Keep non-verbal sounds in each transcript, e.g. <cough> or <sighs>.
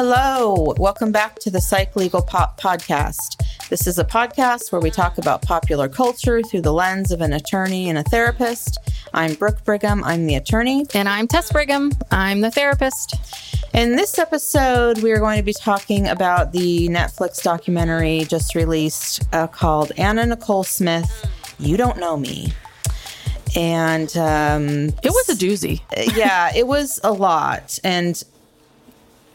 Hello, welcome back to the Psych Legal Pop Podcast. This is a podcast where we talk about popular culture through the lens of an attorney and a therapist. I'm Brooke Brigham, I'm the attorney. And I'm Tess Brigham, I'm the therapist. In this episode, we are going to be talking about the Netflix documentary just released uh, called Anna Nicole Smith You Don't Know Me. And um, it was a doozy. <laughs> yeah, it was a lot. And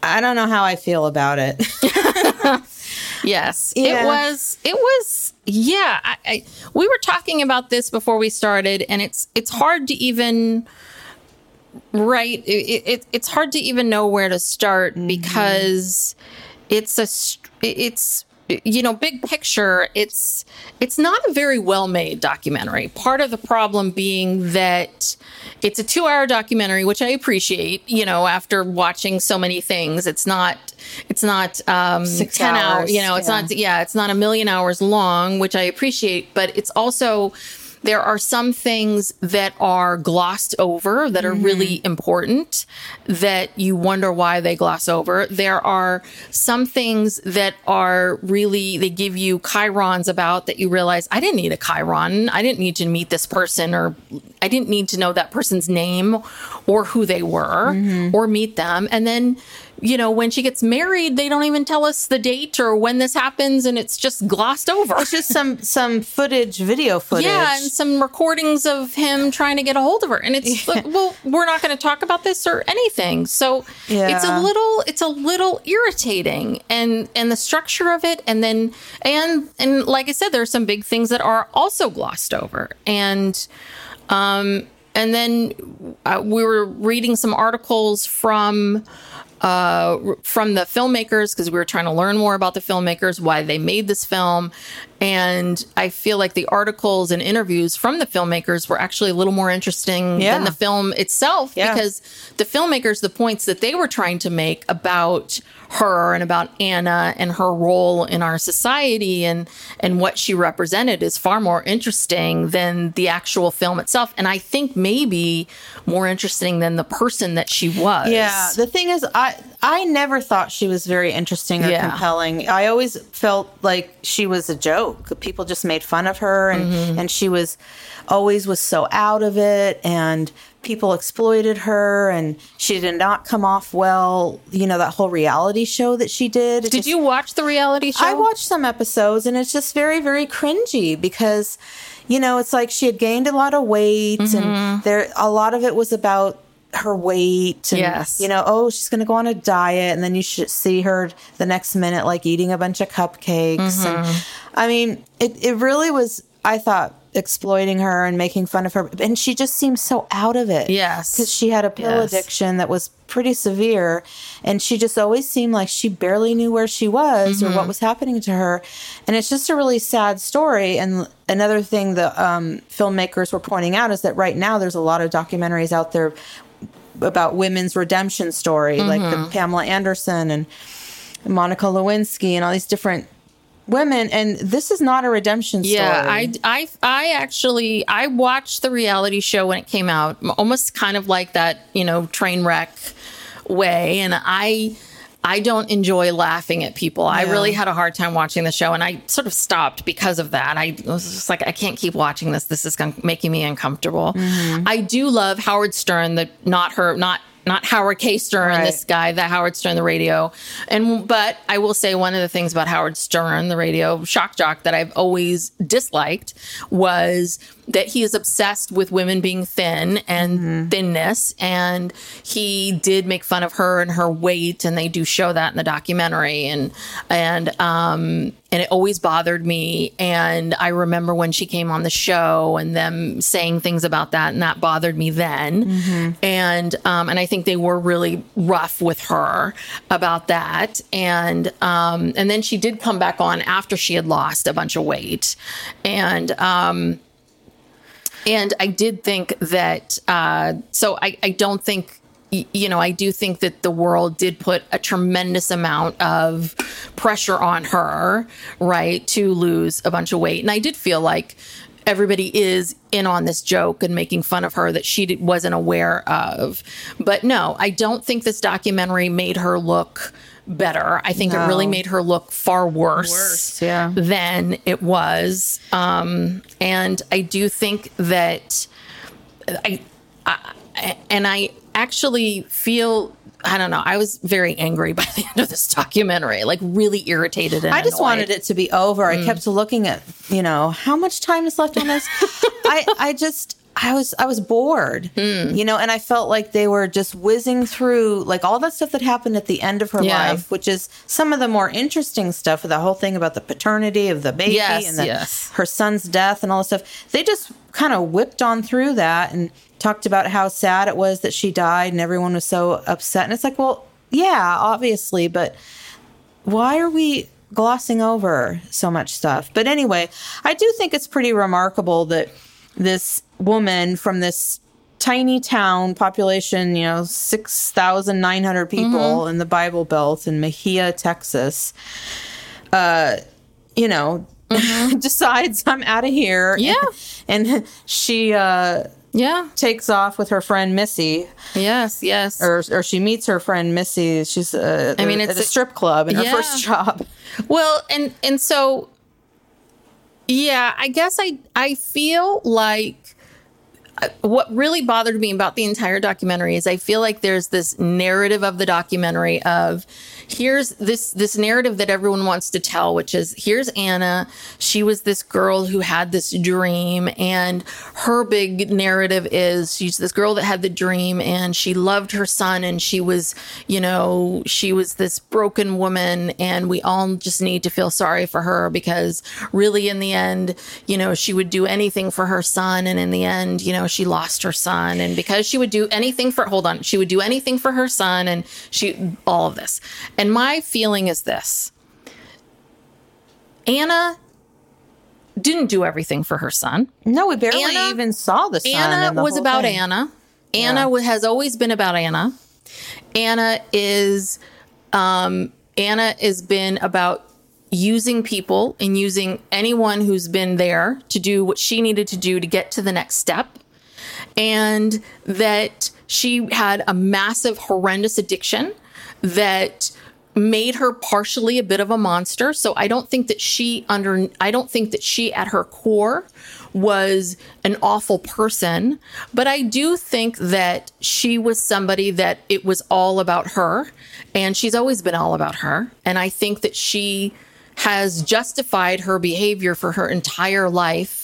I don't know how I feel about it. <laughs> yes, yeah. it was. It was. Yeah, I, I, we were talking about this before we started, and it's it's hard to even right. It, it it's hard to even know where to start mm-hmm. because it's a it's you know big picture it's it's not a very well made documentary part of the problem being that it's a 2 hour documentary which i appreciate you know after watching so many things it's not it's not um Six 10 hours, hours you know it's yeah. not yeah it's not a million hours long which i appreciate but it's also there are some things that are glossed over that are really mm-hmm. important that you wonder why they gloss over. There are some things that are really, they give you chyrons about that you realize, I didn't need a chyron. I didn't need to meet this person or I didn't need to know that person's name or who they were mm-hmm. or meet them. And then, you know, when she gets married, they don't even tell us the date or when this happens, and it's just glossed over. It's just some some footage, video footage. Yeah, and some recordings of him trying to get a hold of her, and it's like, well, we're not going to talk about this or anything. So Yeah. it's a little, it's a little irritating, and and the structure of it, and then and and like I said, there are some big things that are also glossed over, and um, and then uh, we were reading some articles from uh, from the filmmakers because we were trying to learn more about the filmmakers, why they made this film. And I feel like the articles and interviews from the filmmakers were actually a little more interesting Yeah. than the film itself Yeah. because the filmmakers, the points that they were trying to make about her and about Anna and her role in our society and and what she represented is far more interesting than the actual film itself and I think maybe more interesting than the person that she was. Yeah, the thing is, I I never thought she was very interesting or Yeah. compelling. I always felt like she was a joke. People just made fun of her, and Mm-hmm. and she was always was so out of it, and people exploited her, and she did not come off well. You know that whole reality show that she did. It Did just- you watch the reality show? I watched some episodes and it's just very, very cringy because, you know, it's like she had gained a lot of weight Mm-hmm. and there a lot of it was about her weight and Yes. you know oh she's going to go on a diet and then you should see her the next minute like eating a bunch of cupcakes Mm-hmm. i mean it, it really was i thought exploiting her and making fun of her and she just seemed so out of it Yes. because she had a pill Yes. addiction that was pretty severe and she just always seemed like she barely knew where she was or Mm-hmm. what was happening to her and it's just a really sad story and another thing the um, filmmakers were pointing out is that right now there's a lot of documentaries out there about women's redemption story, like the mm-hmm. Pamela Anderson and Monica Lewinsky and all these different women. And this is not a redemption story. Yeah, I, I, I actually I watched the reality show when it came out, almost kind of like that, you know, train wreck way, and I. I don't enjoy laughing at people. I really had a hard time watching the show, and I sort of stopped because of that. I was just like, I can't keep watching this. This is making me uncomfortable. Mm-hmm. I do love Howard Stern, the not her, not not Howard K. Stern, Right. this guy, the Howard Stern, the radio. And but I will say one of the things about Howard Stern, the radio shock jock, that I've always disliked was that he is obsessed with women being thin and thinness. And he did make fun of her and her weight, and they do show that in the documentary. And and um and it always bothered me. And I remember when she came on the show and them saying things about that, and that bothered me then. And um, and I think they were really rough with her about that. And um, and then she did come back on after she had lost a bunch of weight, and um, and I did think that. Uh, so I I don't think you know, I do think that the world did put a tremendous amount of pressure on her, right, to lose a bunch of weight. And I did feel like everybody is in on this joke and making fun of her that she wasn't aware of. But no, I don't think this documentary made her look better. I think it really made her look far worse, Worse, yeah. than it was. Um, and I do think that I, I and I actually feel I don't know. I was very angry <laughs> by the end of this documentary, like really irritated. And I just annoyed. wanted it to be over. Mm. I kept looking at, you know, how much time is left on this. <laughs> I, I just, I was, I was bored, Hmm. you know, and I felt like they were just whizzing through like all that stuff that happened at the end of her Yeah. life, which is some of the more interesting stuff. With the whole thing about the paternity of the baby Yes, and the, yes. her son's death and all this stuff. They just kind of whipped on through that and talked about how sad it was that she died and everyone was so upset. And it's like, well, yeah, obviously, but why are we glossing over so much stuff? But anyway, I do think it's pretty remarkable that this woman from this tiny town population, you know, 6,900 people Mm-hmm. in the Bible Belt in Mexia, Texas, uh, you know, <laughs> decides I'm out of here. Mm-hmm. Yeah. And, and she uh, Yeah. takes off with her friend Missy, Yes. Yes. or, or she meets her friend Missy. She's uh, I mean, it's a a- strip club in her first job. Well, and and so yeah, I guess I I feel like what really bothered me about the entire documentary is I feel like there's this narrative of the documentary of here's this this narrative that everyone wants to tell which is here's Anna. She was this girl who had this dream and her big narrative is she's this girl that had the dream and she loved her son and she was you know she was this broken woman and we all just need to feel sorry for her because really in the end you know she would do anything for her son and in the end you know she lost her son and because she would do anything for hold on she would do anything for her son and she all of this and my feeling is this Anna didn't do everything for her son. No, we barely Anna- even saw the son. Anna the was about thing. Anna. Anna wa- has always been about Anna. Anna is um, Anna has been about using people and using anyone who's been there to do what she needed to do to get to the next step. And that she had a massive, horrendous addiction that made her partially a bit of a monster. So I don't think that she under I don't think that she at her core was an awful person, but I do think that she was somebody that it was all about her and she's always been all about her and I think that she has justified her behavior for her entire life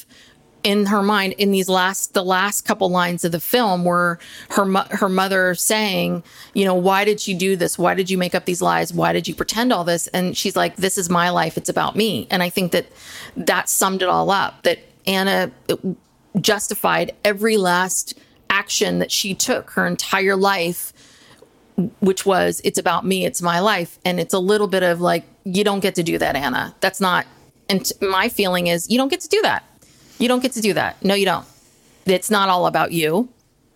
in her mind in these last the last couple lines of the film were her her mother saying you know why did you do this? Why did you make up these lies? Why did you pretend all this? And she's like this is my life. It's about me. And i think that that summed it all up that anna uh, justified every last action that she took her entire life which was it's about me. It's my life. And it's a little bit of like you don't get to do that anna. That's not and my feeling is you don't get to do that you don't get to do that no you don't it's not all about you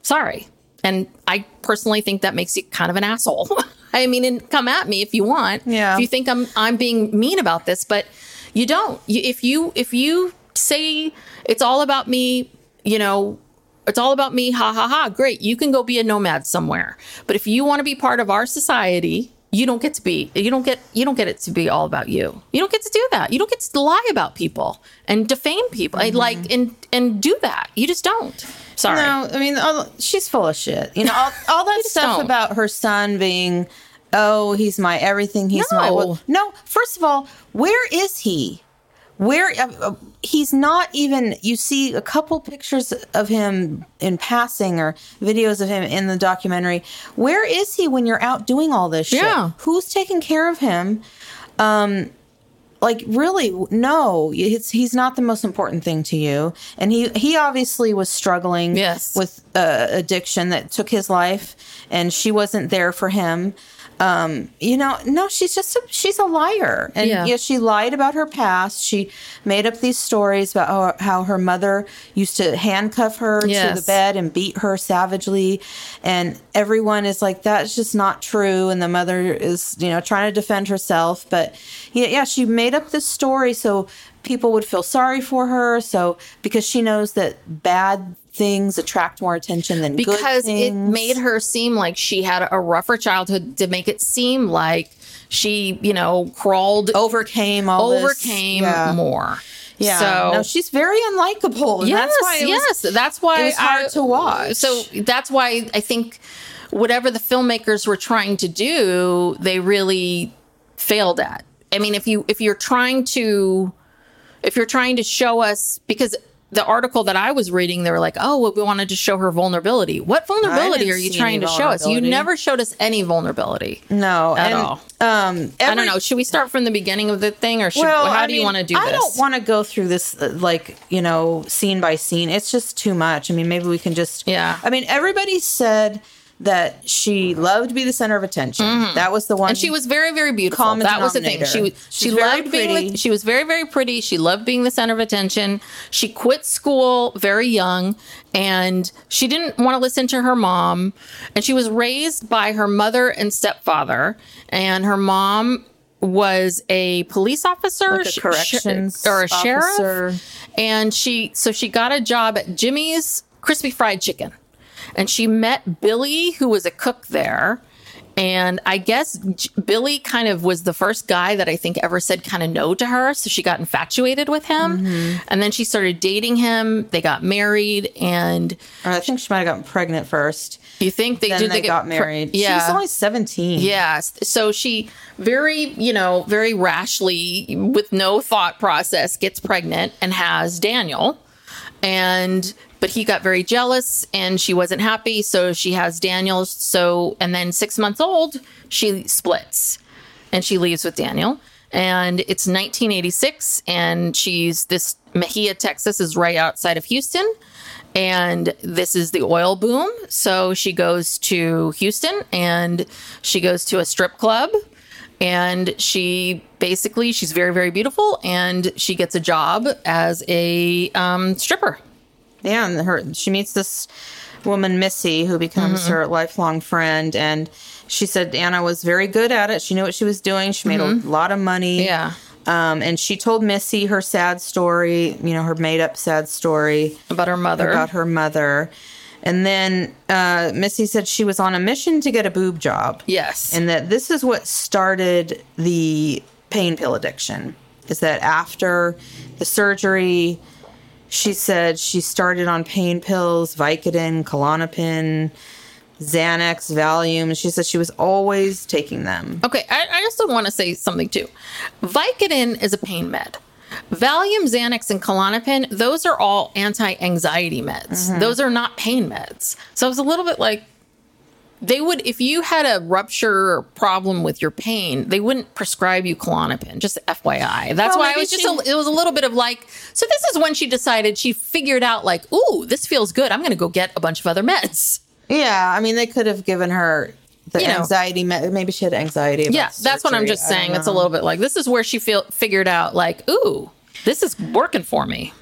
sorry and i personally think that makes you kind of an asshole. <laughs> I mean, and come at me if you want. Yeah. If you think I'm I'm being mean about this, but you don't. You, if you if you say it's all about me, you know, it's all about me, ha ha ha. Great, you can go be a nomad somewhere. But if you want to be part of our society, you don't get to be. You don't get. You don't get it to be all about you. You don't get to do that. You don't get to lie about people and defame people. Mm-hmm. Like and and do that. You just don't. Sorry. No, I mean, all, she's full of shit. You know, all, <laughs> all that stuff don't. about her son being, oh, he's my everything. He's my. No. Well, no, first of all, where is he? Where uh, uh, he's not even. You see a couple pictures of him in passing or videos of him in the documentary. Where is he when you're out doing all this shit? Yeah. Who's taking care of him? Um, like really no it's, he's not the most important thing to you and he he obviously was struggling Yes. with uh, addiction that took his life and she wasn't there for him um you know no she's just a, she's a liar. And Yeah. she lied about her past. She made up these stories about how, how her mother used to handcuff her to the bed and beat her savagely. And everyone is like that's just not true. And the mother is you know trying to defend herself. But yeah, yeah she made up this story. So people would feel sorry for her so because she knows that bad things attract more attention than good because it made her seem like she had a rougher childhood to make it seem like she, you know, crawled overcame overcame yeah. more. Yeah, So no, she's very unlikable. and yes, that's why was- yes, that's why it was hard to watch. So that's why I think whatever the filmmakers were trying to do, they really failed at. I mean, if you if you're trying to if you're trying to show us because the article that I was reading, they were like, "Oh, well, we wanted to show her vulnerability. What vulnerability are you trying to show us? You never showed us any vulnerability no at and, all. Um, I don't know. Should we start from the beginning of the thing, or should, Well, how I do you want to do I this? I don't want to go through this uh, like you know scene by scene. It's just too much. I mean, maybe we can just. Yeah. I mean, everybody said that she loved to be the center of attention. That was the one. Mm-hmm. and she was very very beautiful that was the thing she was she She's loved being the, she was very very pretty she loved being the center of attention she quit school very young and she didn't want to listen to her mom and she was raised by her mother and stepfather and her mom was a police officer Like a sh- corrections or a officer. sheriff and she so she got a job at Jimmy's crispy fried chicken and she met Billy, who was a cook there. And I guess J- Billy kind of was the first guy that I think ever said kind of no to her. So she got infatuated with him. Mm-hmm. And then she started dating him. They got married. And Or I think she might have gotten pregnant first. you think they Then did they, get got pre- married. yeah. she was only seventeen. Yes. So she very, you know, very rashly, with no thought process, gets pregnant and has Daniel. And, but he got very jealous and she wasn't happy. So she has Daniel. So, and then six months old, she splits and she leaves with Daniel. And it's 1986 and she's this Mexia, Texas is right outside of Houston. And this is the oil boom. So she goes to Houston and she goes to a strip club and she basically she's very very beautiful and she gets a job as a um, stripper Yeah, and her she meets this woman Missy who becomes Mm-hmm. her lifelong friend and she said Anna was very good at it. She knew what she was doing. She made a lot of money. Mm-hmm. Yeah. Um, and she told Missy her sad story, you know, her made up sad story about her mother about her mother. And then uh, Missy said she was on a mission to get a boob job. yes And that this is what started the pain pill addiction. Is that after the surgery, she said she started on pain pills, Vicodin, Klonopin, Xanax, Valium. She said she was always taking them. okay i, I also want to say something too. Vicodin is a pain med. Valium xanax and klonopin those are all anti-anxiety meds. Mm-hmm. Those are not pain meds. So i was a little bit like they would if you had a rupture problem with your pain they wouldn't prescribe you klonopin just fyi that's Well, why it was just a, it was a little bit of like so this is when she decided she figured out like ooh this feels good i'm gonna go get a bunch of other meds Yeah, I mean, they could have given her the You know. anxiety. Me- maybe she had anxiety. Yeah that's what i'm just saying it's a little bit like this is where she feel figured out like ooh this is working for me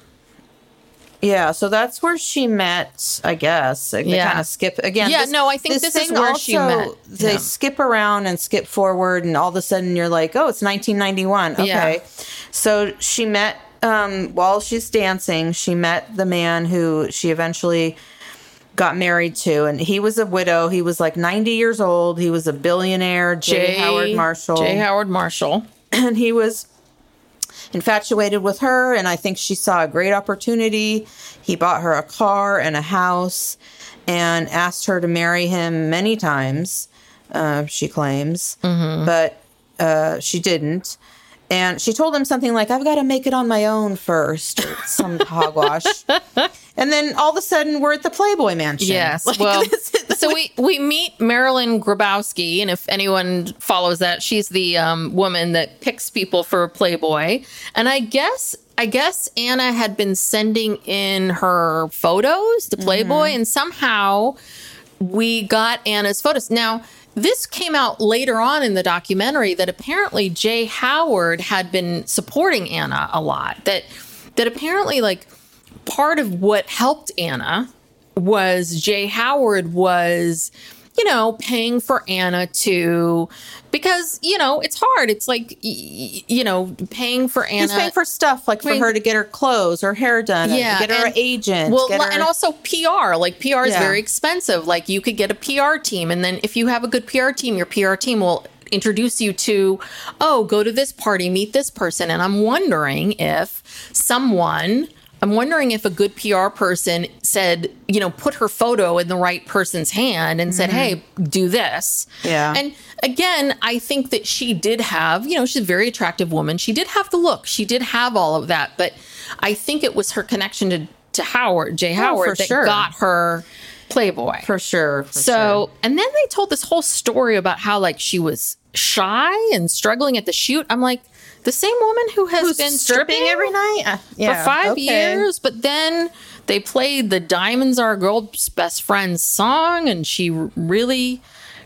Yeah, so that's where she met, I guess. Like, Yeah. kind of skip again. Yeah, no, I think this is where she met They him. skip around and skip forward, and all of a sudden you're like, oh, it's 1991. Okay. Yeah. So she met, um, while she's dancing, she met the man who she eventually got married to, and he was a widow. He was like 90 years old. He was a billionaire, J. Howard Marshall J. Howard Marshall. and he was infatuated with her and i think she saw a great opportunity. He bought her a car and a house and asked her to marry him many times uh, she claims. But uh, she didn't and she told him something like i've got to make it on my own first or some <laughs> hogwash and then all of a sudden we're at the playboy mansion Yes. Like, well, <laughs> so we we meet Marilyn Grabowski, and if anyone follows that, she's the um, woman that picks people for Playboy. And I guess I guess Anna had been sending in her photos to Playboy, and somehow we got Anna's photos. Now. This came out later on in the documentary that apparently J. Howard had been supporting Anna a lot. That that apparently like part of what helped Anna was J. Howard was, you know, paying for Anna to because you know it's hard. It's like you know paying for Anna. He's paying for stuff like for Paying- her to get her clothes her hair done, yeah, get her and- agent. Well, her- and also PR. Like PR is Yeah. very expensive. Like you could get a PR team, and then if you have a good PR team, your PR team will introduce you to, oh, go to this party, meet this person. And I'm wondering if someone. I'm wondering if a good PR person said, you know, put her photo in the right person's hand and said, hey, do this. Mm-hmm. Yeah. And again, I think that she did have, you know, she's a very attractive woman. She did have the look. She did have all of that. But I think it was her connection to, to Howard, J. Howard, Oh, that sure. got her Playboy. for sure. for so, and then they told this whole story about how like she was shy and struggling at the shoot. I'm like, the same woman who has Who's been stripping stripping every night Uh, for five okay. years, but then they played the "Diamonds Are a Girl's Best Friend" song, and she really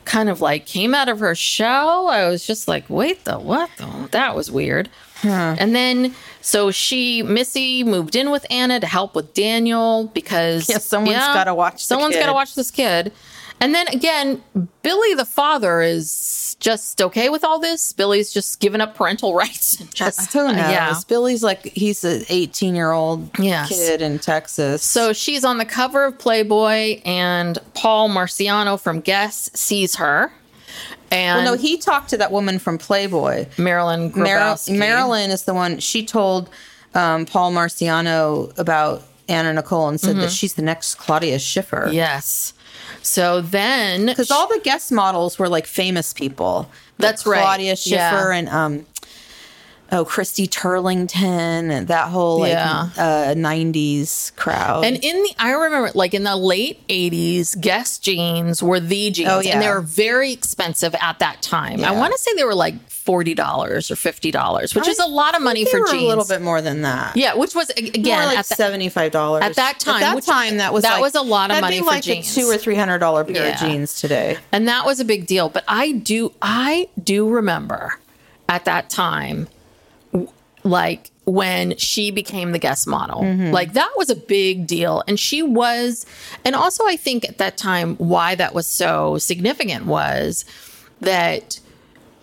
kind of like came out of her shell. I was just like, "Wait, the what? The that was weird." And then, so she Missy moved in with Anna to help with Daniel because Yeah, someone's gotta watch Someone's got to watch this kid. And then again, Billy the father is just okay with all this. Billy's just giving up parental <laughs> rights. and Just Who knows? Yeah. Billy's like he's an 18 year old Yes. kid in Texas. So she's on the cover of Playboy, and Paul Marciano from Guess sees her. And well, no, he talked to that woman from Playboy. Marilyn Mar- Marilyn is the one she told um, Paul Marciano about Anna Nicole and said Mm-hmm. that she's the next Claudia Schiffer. Yes. So then, Because all the Guess models were like famous people. That's Like right. Claudia Schiffer Yeah. and um oh Christy Turlington and that whole like Yeah. uh 90s crowd. and in the, I remember like in the late 80s, Guess jeans were the jeans. Oh, yeah. And they were very expensive at that time. I want to say they were like $40 or $50, which is a lot of money for jeans. a little bit more than that. Yeah, which was, again, like seventy five dollars at that time, At that which- time, that was that like- was a lot of money for like jeans. a two or three hundred dollar pair Yeah. of jeans today. And that was a big deal. But I do, I do remember at that time, like when she became the Guess model, mm-hmm. like that was a big deal. And she was, and also I think at that time, why that was so significant was that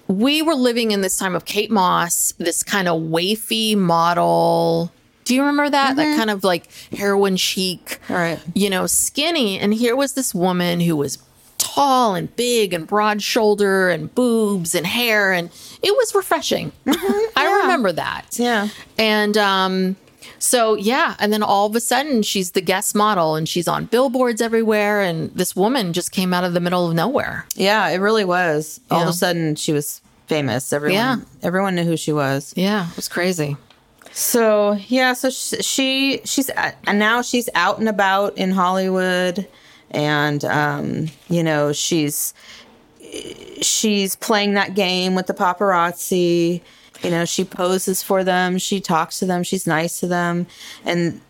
we were living in this time of Kate Moss, this kind of wafy model. Do you remember that? That kind of like heroin chic, Right. you know, skinny. And here was this woman who was tall and big and broad shoulder and boobs and hair. And it was refreshing. <laughs> I remember that. Yeah. And um, so, yeah. And then all of a sudden, she's the Guess model and she's on billboards everywhere. And this woman just came out of the middle of nowhere. Yeah, it really was. All of a sudden, she was famous. Everyone, Yeah. everyone knew who she was. Yeah, it was crazy. So yeah, so sh- she she's and now she's out and about in Hollywood, and um, you know she's she's playing that game with the paparazzi. You know, she poses for them, she talks to them, she's nice to them, and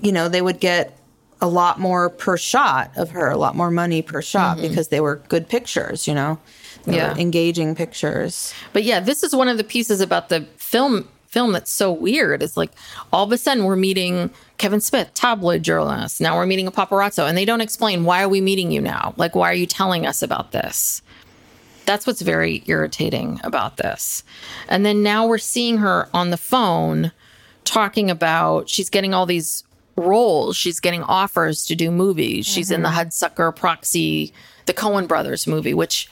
you know they would get a lot more per shot of her, a lot more money per shot mm-hmm. because they were good pictures. You know, they Yeah. engaging pictures. But yeah, this is one of the pieces about the film film that's so weird. It's like all of a sudden we're meeting Kevin Smith, tabloid journalist. Now we're meeting a paparazzo, and they don't explain why are we meeting you now? Like, why are you telling us about this? That's what's very irritating about this. And then now we're seeing her on the phone talking about she's getting all these roles. She's getting offers to do movies. She's in the mm-hmm. Hudsucker Proxy, the Coen Brothers movie, which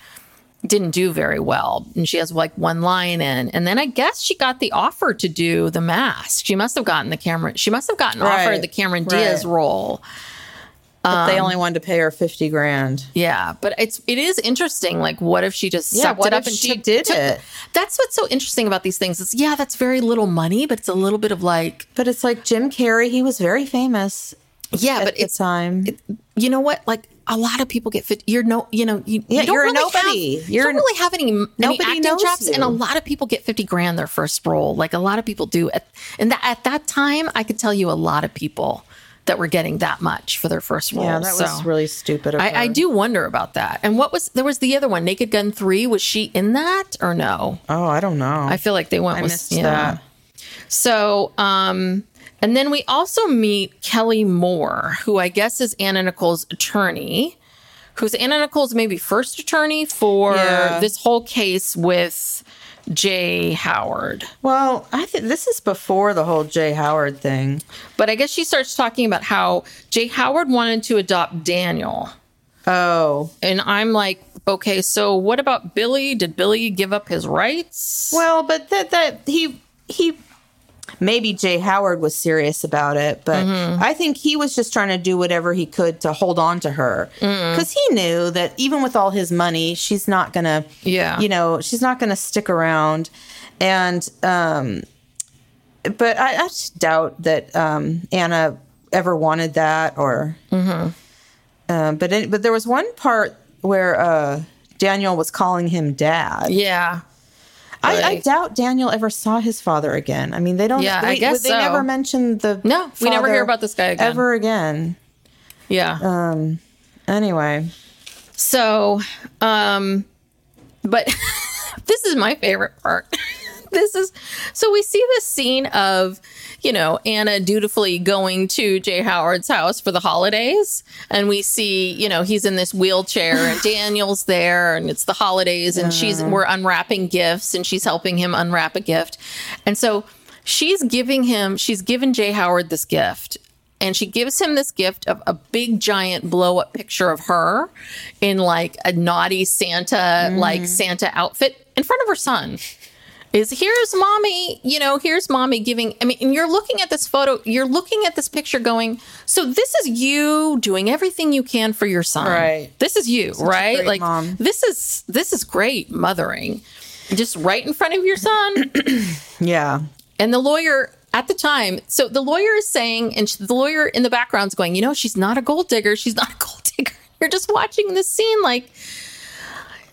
didn't do very well. And she has like one line in. And then I guess she got the offer to do The Mask. She must have gotten the Cameron, she must have gotten Right. offered the Cameron Diaz Right. role. But they um, only wanted to pay her 50 grand. Yeah, but it's it is interesting. Like, what if she just Yeah, sucked what it up if and she took- did took- it? That's what's so interesting about these things. Is yeah, that's very little money, but it's a little bit of like But it's like Jim Carrey, he was very famous yeah, at but the it's time. you know what? Like a lot of people get fit. You're no, you know, you, Yeah, you don't you're really nobody. Have, You're you don't really have any, any Nobody acting knows chops, and a lot of people get fifty grand their first role. Like a lot of people do. At, and that, at that time, I could tell you a lot of people that were getting that much for their first role. yeah, that was really stupid. I, I do wonder about that. And what was there was the other one, Naked Gun Three? Was she in that or no? Oh, I don't know. I feel like they went I with yeah. that. So, um, and then we also meet Kelly Moore, who I guess is Anna Nicole's attorney, who's Anna Nicole's maybe first attorney for Yeah. this whole case with J. Howard. Well, I think this is before the whole J. Howard thing. But I guess she starts talking about how J. Howard wanted to adopt Daniel. Oh, And I'm like, okay, so what about Billy? Did Billy give up his rights? well, but that that he he maybe J. Howard was serious about it, but Mm-hmm. I think he was just trying to do whatever he could to hold on to her because he knew that even with all his money, she's not gonna, Yeah. you know, she's not gonna stick around, and um, but I, I just doubt that um Anna ever wanted that or. Mm-hmm. Um, but it, but there was one part where uh, Daniel was calling him dad. yeah. I, I doubt Daniel ever saw his father again. I mean, they don't. Yeah, I they, guess they so. never mentioned the. No, we never hear about this guy again. ever again. Yeah. Uh, Anyway, So, um, but <laughs> this is my favorite part. <laughs> this is so we see this scene of, you know, Anna dutifully going to J. Howard's house for the holidays. And we see, you know, he's in this wheelchair and <laughs> Daniel's there and it's the holidays and she's, we're unwrapping gifts and she's helping him unwrap a gift. And so she's giving him, she's given J. Howard this gift and she gives him this gift of a big giant blow up picture of her in like a naughty Santa like mm. Santa outfit in front of her son. Is here's mommy, you know, here's mommy giving. I mean, and you're looking at this photo, you're looking at this picture going, so this is you doing everything you can for your son. Right. This is you, right? great Like mom. this is this is great mothering. Just right in front of your son. <clears throat> yeah, And the lawyer at the time, so the lawyer is saying, and the lawyer in the background's going, you know, she's not a gold digger. She's not a gold <laughs> digger. You're just watching this scene like,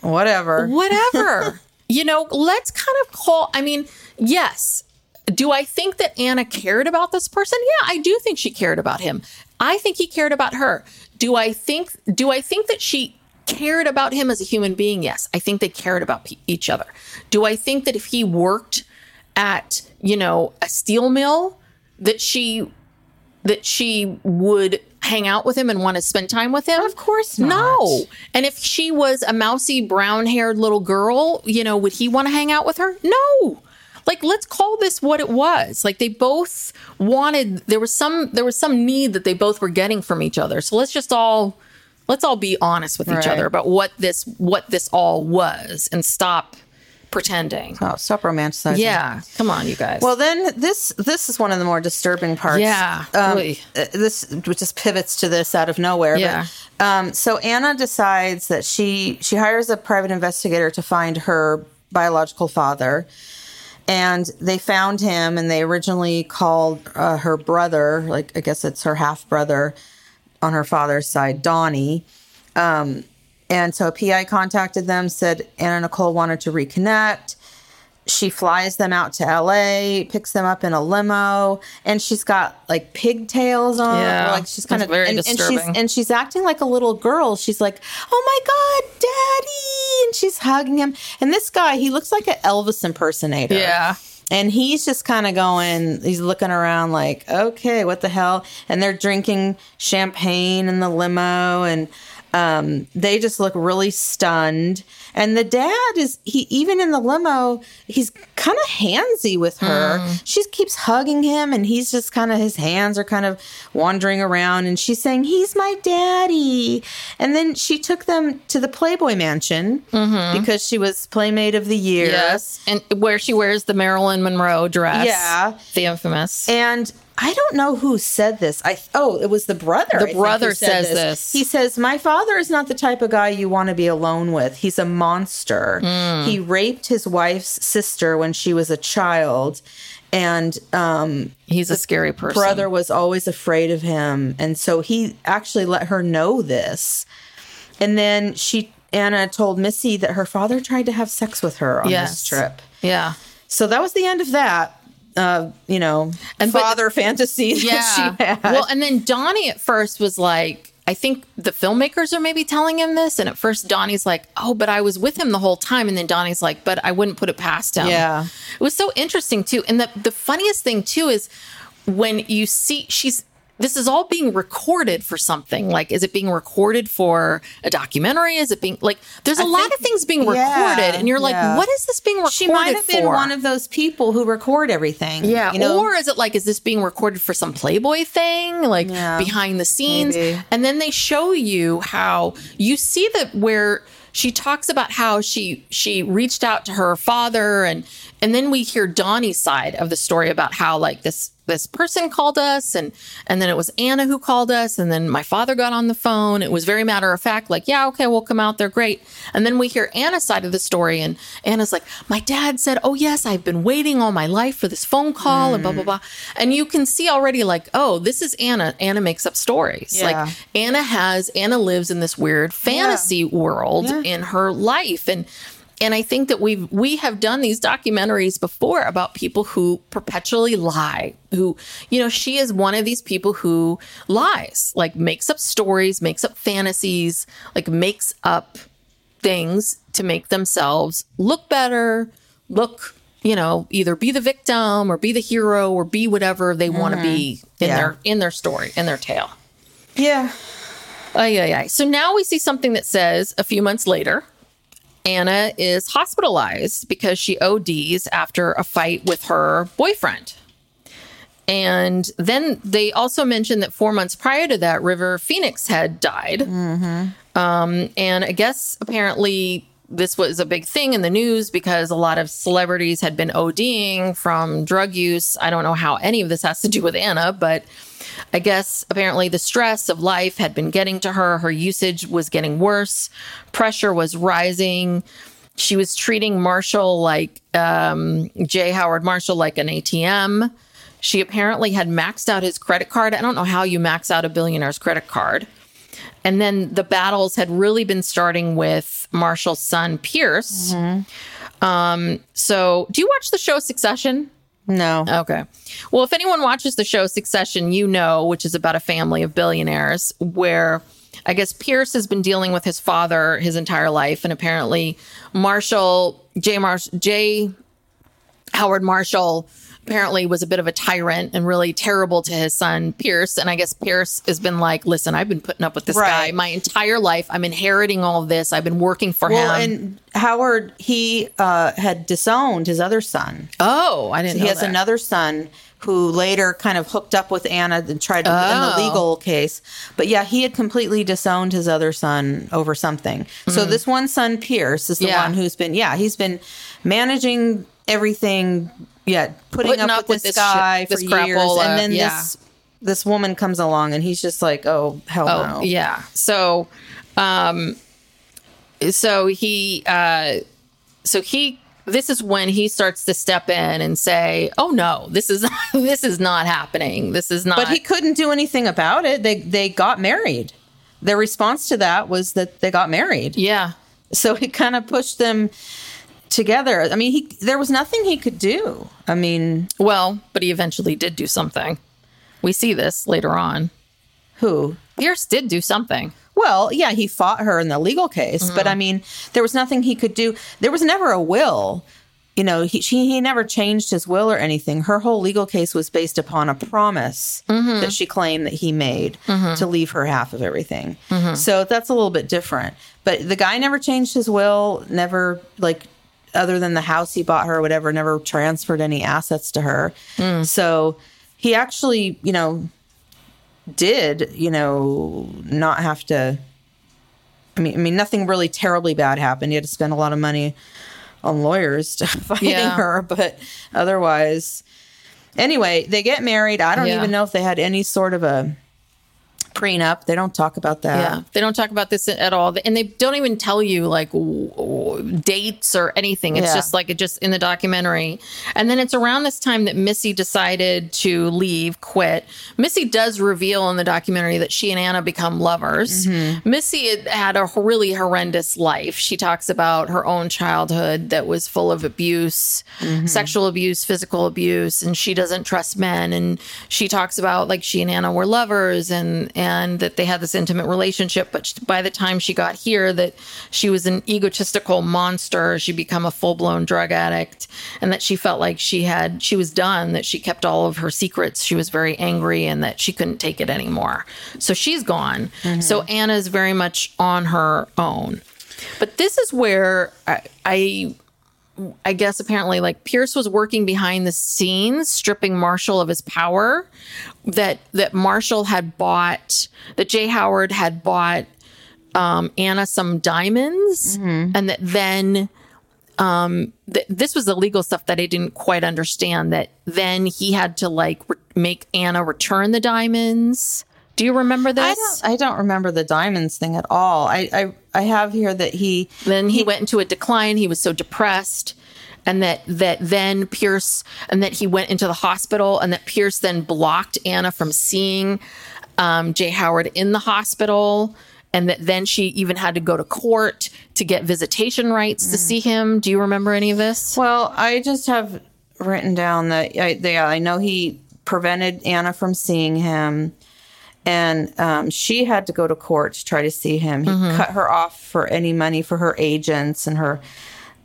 whatever. whatever. <laughs> you know, let's kind of call, I mean, yes. Do I think that Anna cared about this person? Yeah, I do think she cared about him. I think he cared about her. Do I think do I think that she cared about him as a human being? Yes. I think they cared about pe- each other. Do I think that if he worked at, you know, a steel mill that she that she would hang out with him and want to spend time with him? Of course not. No. And if she was a mousy brown haired little girl, you know, would he want to hang out with her? No. Like let's call this what it was. Like they both wanted there was some there was some need that they both were getting from each other. So let's just all let's all be honest with each other about what this what this all was and stop pretending. Oh, stop romanticizing. Yeah. Come on, you guys. Well, then this this is one of the more disturbing parts. Yeah, um, really. uh, this just pivots to this out of nowhere. Yeah. But, um, so Anna decides that she she hires a private investigator to find her biological father, and they found him. And they originally called uh, her brother, like I guess it's her half brother, on her father's side, Donnie. Um, and so a PI contacted them, said Anna Nicole wanted to reconnect she flies them out to LA, picks them up in a limo, and she's got like pigtails on. Yeah, like she's kind of very and, and she's disturbing. and she's acting like a little girl. She's like, "Oh my god, daddy!" and she's hugging him. And this guy, he looks like an Elvis impersonator. yeah. and he's just kind of going, he's looking around like, okay, what the hell? And they're drinking champagne in the limo and um, they just look really stunned. And the dad is, he, even in the limo, he's kind of handsy with her. She keeps hugging him and he's just kind of, his hands are kind of wandering around and she's saying, he's my daddy. And then she took them to the Playboy Mansion because she was Playmate of the Year. Yes. And where she wears the Marilyn Monroe dress. Yeah. The infamous. And I don't know who said this. I oh, it was the brother. I brother says this. He says, "My father is not the type of guy you want to be alone with. He's a monster. Hmm. He raped his wife's sister when she was a child." And um, He's a scary person. brother was always afraid of him, and so he actually let her know this. And then she Anna told Missy that her father tried to have sex with her on Yes. this trip. Yeah. So that was the end of that. Uh, you know, And but- father fantasy that Yeah. she had. Well, and then Donnie at first was like, I think the filmmakers are maybe telling him this. And at first, Donnie's like, oh, but I was with him the whole time. And then Donnie's like, but I wouldn't put it past him. Yeah. It was so interesting, too. And the, the funniest thing, too, is when you see she's, this is all being recorded for something. Like, is it being recorded for a documentary? Is it being like, there's a I lot think- of things being yeah, recorded. And you're like, yeah. what is this being recorded she might have been one of those people who record everything. Yeah. you know? Or is it like, is this being recorded for some Playboy thing, like Yeah. behind the scenes? Maybe. And then they show you how you see that where she talks about how she she reached out to her father and and then we hear Donnie's side of the story about how like this this person called us and and then it was Anna who called us and then my father got on the phone. It was very matter of fact like yeah okay we'll come out. They're great. And then we hear Anna's side of the story and Anna's like my dad said oh yes I've been waiting all my life for this phone call and blah blah mm. blah. And you can see already like oh this is Anna. Anna makes up stories. Yeah. like Anna has Anna lives in this weird fantasy world in her life and and I think that we've we have done these documentaries before about people who perpetually lie. Who, you know, she is one of these people who lies, like makes up stories, makes up fantasies, like makes up things to make themselves look better, look, you know, either be the victim or be the hero or be whatever they want to be mm-hmm. in Yeah. their in their story, in their tale. yeah, Ay, ay, ay. So now we see something that says a few months later, Anna is hospitalized because she ODs after a fight with her boyfriend. And then they also mentioned that four months prior to that, River Phoenix had died. Um, and I guess apparently this was a big thing in the news because a lot of celebrities had been ODing from drug use. I don't know how any of this has to do with Anna, but I guess apparently the stress of life had been getting to her. Her usage was getting worse, pressure was rising. She was treating Marshall like um, J. Howard Marshall like an ATM. She apparently had maxed out his credit card. I don't know how you max out a billionaire's credit card. And then the battles had really been starting with Marshall's son, Pierce. Um, so, do you watch the show Succession? No, Okay. Well, if anyone watches the show Succession, you know, which is about a family of billionaires, where I guess Pierce has been dealing with his father his entire life, and apparently Marshall, J. Marsh, J. Howard Marshall, apparently was a bit of a tyrant and really terrible to his son Pierce. And I guess Pierce has been like, "Listen, I've been putting up with this guy my entire life. I'm inheriting all of this. I've been working for well, him." and Howard he uh, had disowned his other son. oh, I didn't. He know has that. another son who later kind of hooked up with Anna and tried to in Oh. the legal case. But yeah, he had completely disowned his other son over something. So this one son, Pierce, is the Mm. Yeah. one who's been yeah he's been managing everything. Yeah, putting, Putting up, up with this, guy for this years, crapola, and then yeah. this this woman comes along, and he's just like, oh hell Oh, no, yeah. So, um, so he, uh, so he, this is when he starts to step in and say, "Oh no, this is <laughs> this is not happening. This is not." But he couldn't do anything about it. They they got married. Their response to that was that they got married. yeah, So he kind of pushed them together. I mean, he there was nothing he could do. I mean, well, but he eventually did do something. We see this later on. who? Pierce did do something. Well, yeah, he fought her in the legal case, but mm-hmm. I mean, there was nothing he could do. There was never a will. you know, he she, he never changed his will or anything. Her whole legal case was based upon a promise mm-hmm. that she claimed that he made mm-hmm. to leave her half of everything. So that's a little bit different. But the guy never changed his will, never like other than the house he bought her or whatever, never transferred any assets to her. Hmm. So he actually, you know, did, you know, not have to I mean, I mean, nothing really terribly bad happened. He had to spend a lot of money on lawyers to <laughs> fighting Yeah. her, but otherwise, anyway, they get married. I don't Yeah. even know if they had any sort of a prenup. They don't talk about that. Yeah, they don't talk about this at all, and they don't even tell you like w- w- dates or anything. It's Yeah. just like it just in the documentary. And then it's around this time that Missy decided to leave, quit. Missy does reveal in the documentary that she and Anna become lovers. Mm-hmm. Missy had, had a really horrendous life. She talks about her own childhood that was full of abuse, mm-hmm. sexual abuse, physical abuse, and she doesn't trust men. And she talks about like she and Anna were lovers and and that they had this intimate relationship. But by the time she got here, that she was an egotistical monster. She become a full blown drug addict, and that she felt like she had she was done. That she kept all of her secrets. She was very angry, and that she couldn't take it anymore. So she's gone. Mm-hmm. So Anna is very much on her own. But this is where I, I I guess apparently like Pierce was working behind the scenes, stripping Marshall of his power. That that Marshall had bought, that J. Howard had bought um, Anna some diamonds, and that then um, th- this was the legal stuff that I didn't quite understand. That then he had to like re- make Anna return the diamonds. Do you remember this? I don't. I don't remember the diamonds thing at all. I. I, I have here that he. then he went into a decline he was so depressed and that that then pierce and that he went into the hospital and that pierce then blocked anna from seeing um, J. Howard in the hospital and that then she even had to go to court to get visitation rights to see him do you remember any of this Well, I just have written down that I, they, I know he prevented Anna from seeing him, and um, she had to go to court to try to see him. He cut her off for any money for her agents and her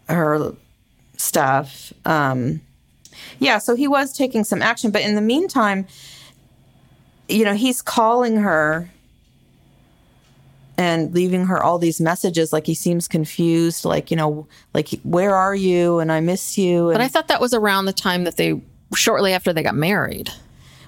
her stuff. Um, yeah, so he was taking some action, but in the meantime, you know, he's calling her and leaving her all these messages. Like he seems confused like you know like where are you? and i miss you. And but i thought that was around the time that they shortly after they got married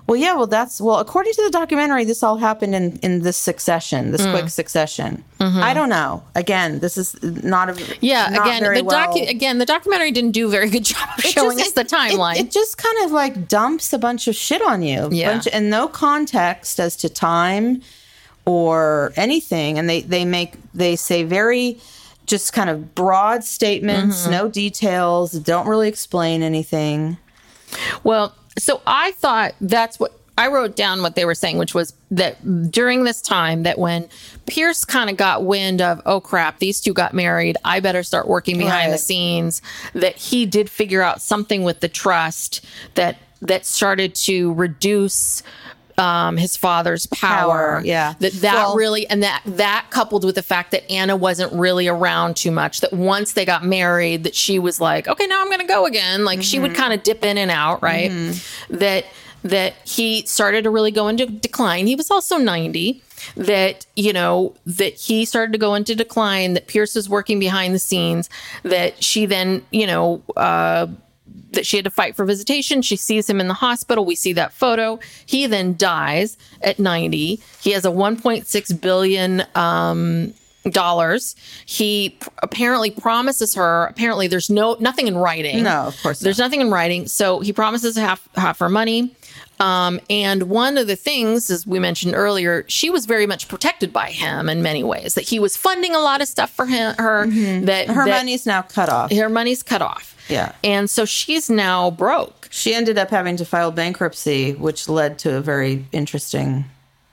well yeah well that's well according to the documentary this all happened in in this succession this quick succession i don't know again this is not a Mm-hmm. yeah not again the well- again the documentary didn't do a very good <laughs> job of It showing just- us the it- it- timeline It, just kind of like dumps a bunch of shit on you. Yeah. Bunch and no context as to time or anything. And they, they make, they say very just kind of broad statements, Mm-hmm. no details, don't really explain anything. Well, so I thought that's what I wrote down what they were saying, which was that during this time that when Pierce kind of got wind of, oh crap, these two got married, I better start working behind the scenes, that he did figure out something with the trust that that started to reduce um, his father's power. Power, yeah. That that Well- really and that that coupled with the fact that Anna wasn't really around too much. That once they got married, that she was like, okay, now I'm going to go again. Like she would Mm-hmm. kind of dip in and out, right? That that he started to really go into decline. He was also 90. That you know that he started to go into decline. That Pierce was working behind the scenes. That she then you know. Uh, that she had to fight for visitation. She sees him in the hospital. We see that photo. He then dies at 90. He has a 1.6 billion um, dollars. He p- apparently promises her. Apparently, there's no nothing in writing. No, of course there's nothing in writing. So he promises half half her money. Um, and one of the things, as we mentioned earlier, she was very much protected by him in many ways. That he was funding a lot of stuff for him, her. That Her that money's now cut off. her money's cut off. Yeah. And so she's now broke. She ended up having to file bankruptcy, which led to a very interesting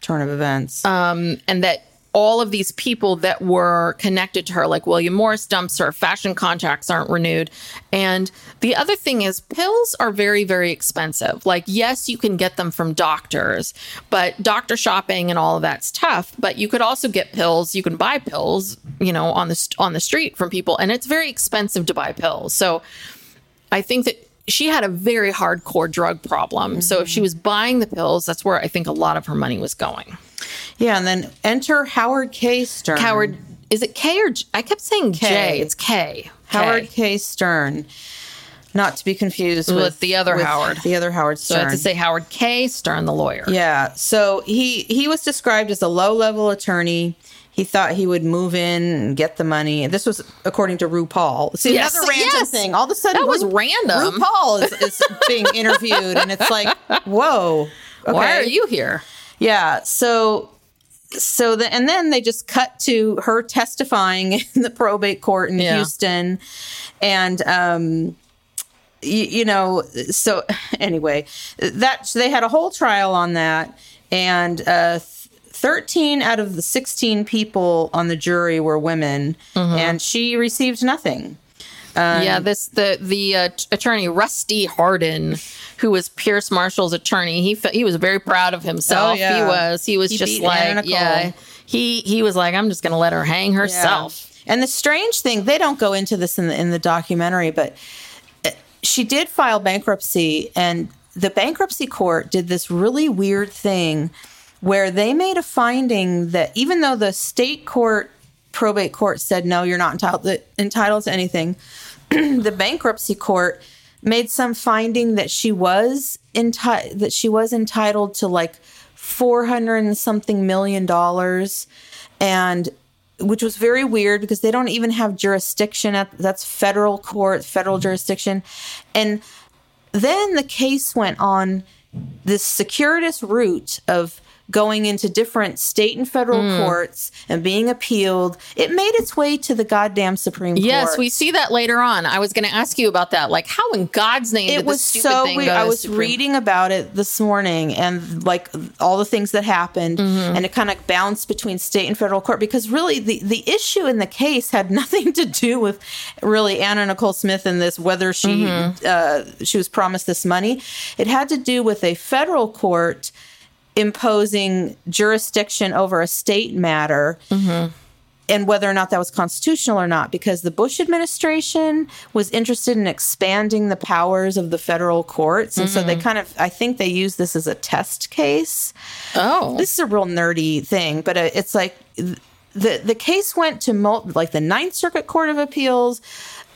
turn of events. Um, and that all of these people that were connected to her, like William Morris dumps her, fashion contracts aren't renewed. And the other thing is, pills are very, very expensive. Like, yes, you can get them from doctors, but doctor shopping and all of that's tough. But you could also get pills. You can buy pills, you know, on the on the street from people, and it's very expensive to buy pills. So I think that she had a very hardcore drug problem. So if she mm-hmm. was buying the pills, that's where I think a lot of her money was going. Yeah, and then enter Howard K. Stern. Howard, is it K or J? I kept saying K. J. It's K. Howard K. K. Stern. Not to be confused with, With the other with Howard. The other Howard Stern. So I have to say Howard K. Stern, the lawyer. Yeah. So he he was described as a low level attorney. He thought he would move in and get the money. This was according to RuPaul. See, Yes, another random yes. thing. All of a sudden, That was Ru- random. RuPaul is, is being <laughs> interviewed, and it's like, whoa. Okay. Why are you here? Yeah. So, so the, and then they just cut to her testifying <laughs> in the probate court in Yeah. Houston, and um, you, you know, so <laughs> anyway, that they had a whole trial on that, and uh, thirteen out of the sixteen people on the jury were women, Mm-hmm. and she received nothing. Yeah, this the the uh, attorney Rusty Hardin, who was Pierce Marshall's attorney. He fe- he was very proud of himself. Oh, yeah. He was. He was He just like yeah. He he was like I'm just gonna let her hang herself. And the strange thing, they don't go into this in the in the documentary, but uh, she did file bankruptcy, and the bankruptcy court did this really weird thing where they made a finding that even though the state court probate court said no, you're not entitled entitled to anything, <clears throat> the bankruptcy court made some finding that she was enti- that she was entitled to like 400 and something million dollars and which was very weird because they don't even have jurisdiction at that's federal court federal mm-hmm. jurisdiction. And then the case went on this circuitous route of going into different state and federal Hmm. courts and being appealed it made its way to the goddamn supreme Court. Yes, we see that later on. I was going to ask you about that. Like, how in God's name did it was so thing weird. I was Supreme- reading about it this morning and like all the things that happened, Mm-hmm. and it kind of bounced between state and federal court because really the the issue in the case had <laughs> nothing to do with really Anna Nicole Smith and this whether she Mm-hmm. uh, she was promised this money. It had to do with a federal court imposing jurisdiction over a state matter and whether or not that was constitutional or not, because the Bush administration was interested in expanding the powers of the federal courts. And so they kind of, I think they use this as a test case. Oh, This is a real nerdy thing, but uh, it's like the, the case went to mul- like the Ninth Circuit Court of Appeals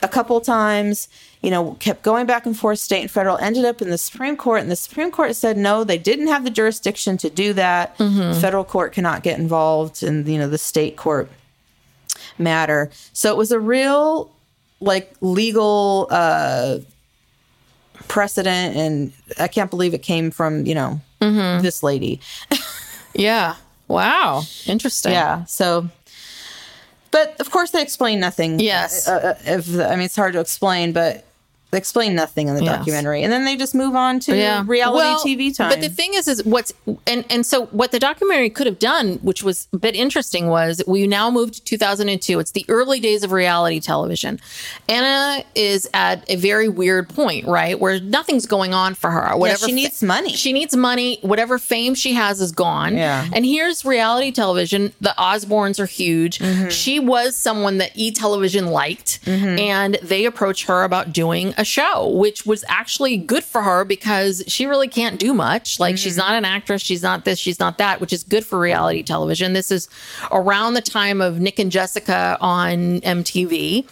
a couple times, you know, kept going back and forth, state and federal, ended up in the Supreme Court. And the Supreme Court said, no, they didn't have the jurisdiction to do that. Federal court cannot get involved in, you know, the state court matter. So it was a real like legal uh precedent and I can't believe it came from, you know, this lady. <laughs> yeah. Wow. Interesting. Yeah. So but of course they explain nothing. Yes. Uh, uh, if I mean it's hard to explain, but they explain nothing in the Yes. documentary. And then they just move on to yeah. reality Well, TV time. But the thing is, is what's and and so what the documentary could have done, which was a bit interesting, was we now moved to 2002. It's the early days of reality television. Anna is at a very weird point, right, where nothing's going on for her. Whatever she needs money. She needs money. Whatever fame she has is gone. Yeah. And here's reality television. The Osbournes are huge. Mm-hmm. She was someone that E Television liked, and they approached her about doing a show, which was actually good for her because she really can't do much. Like, she's Mm-hmm. not an actress, she's not this, she's not that, which is good for reality television. This is around the time of Nick and Jessica on MTV,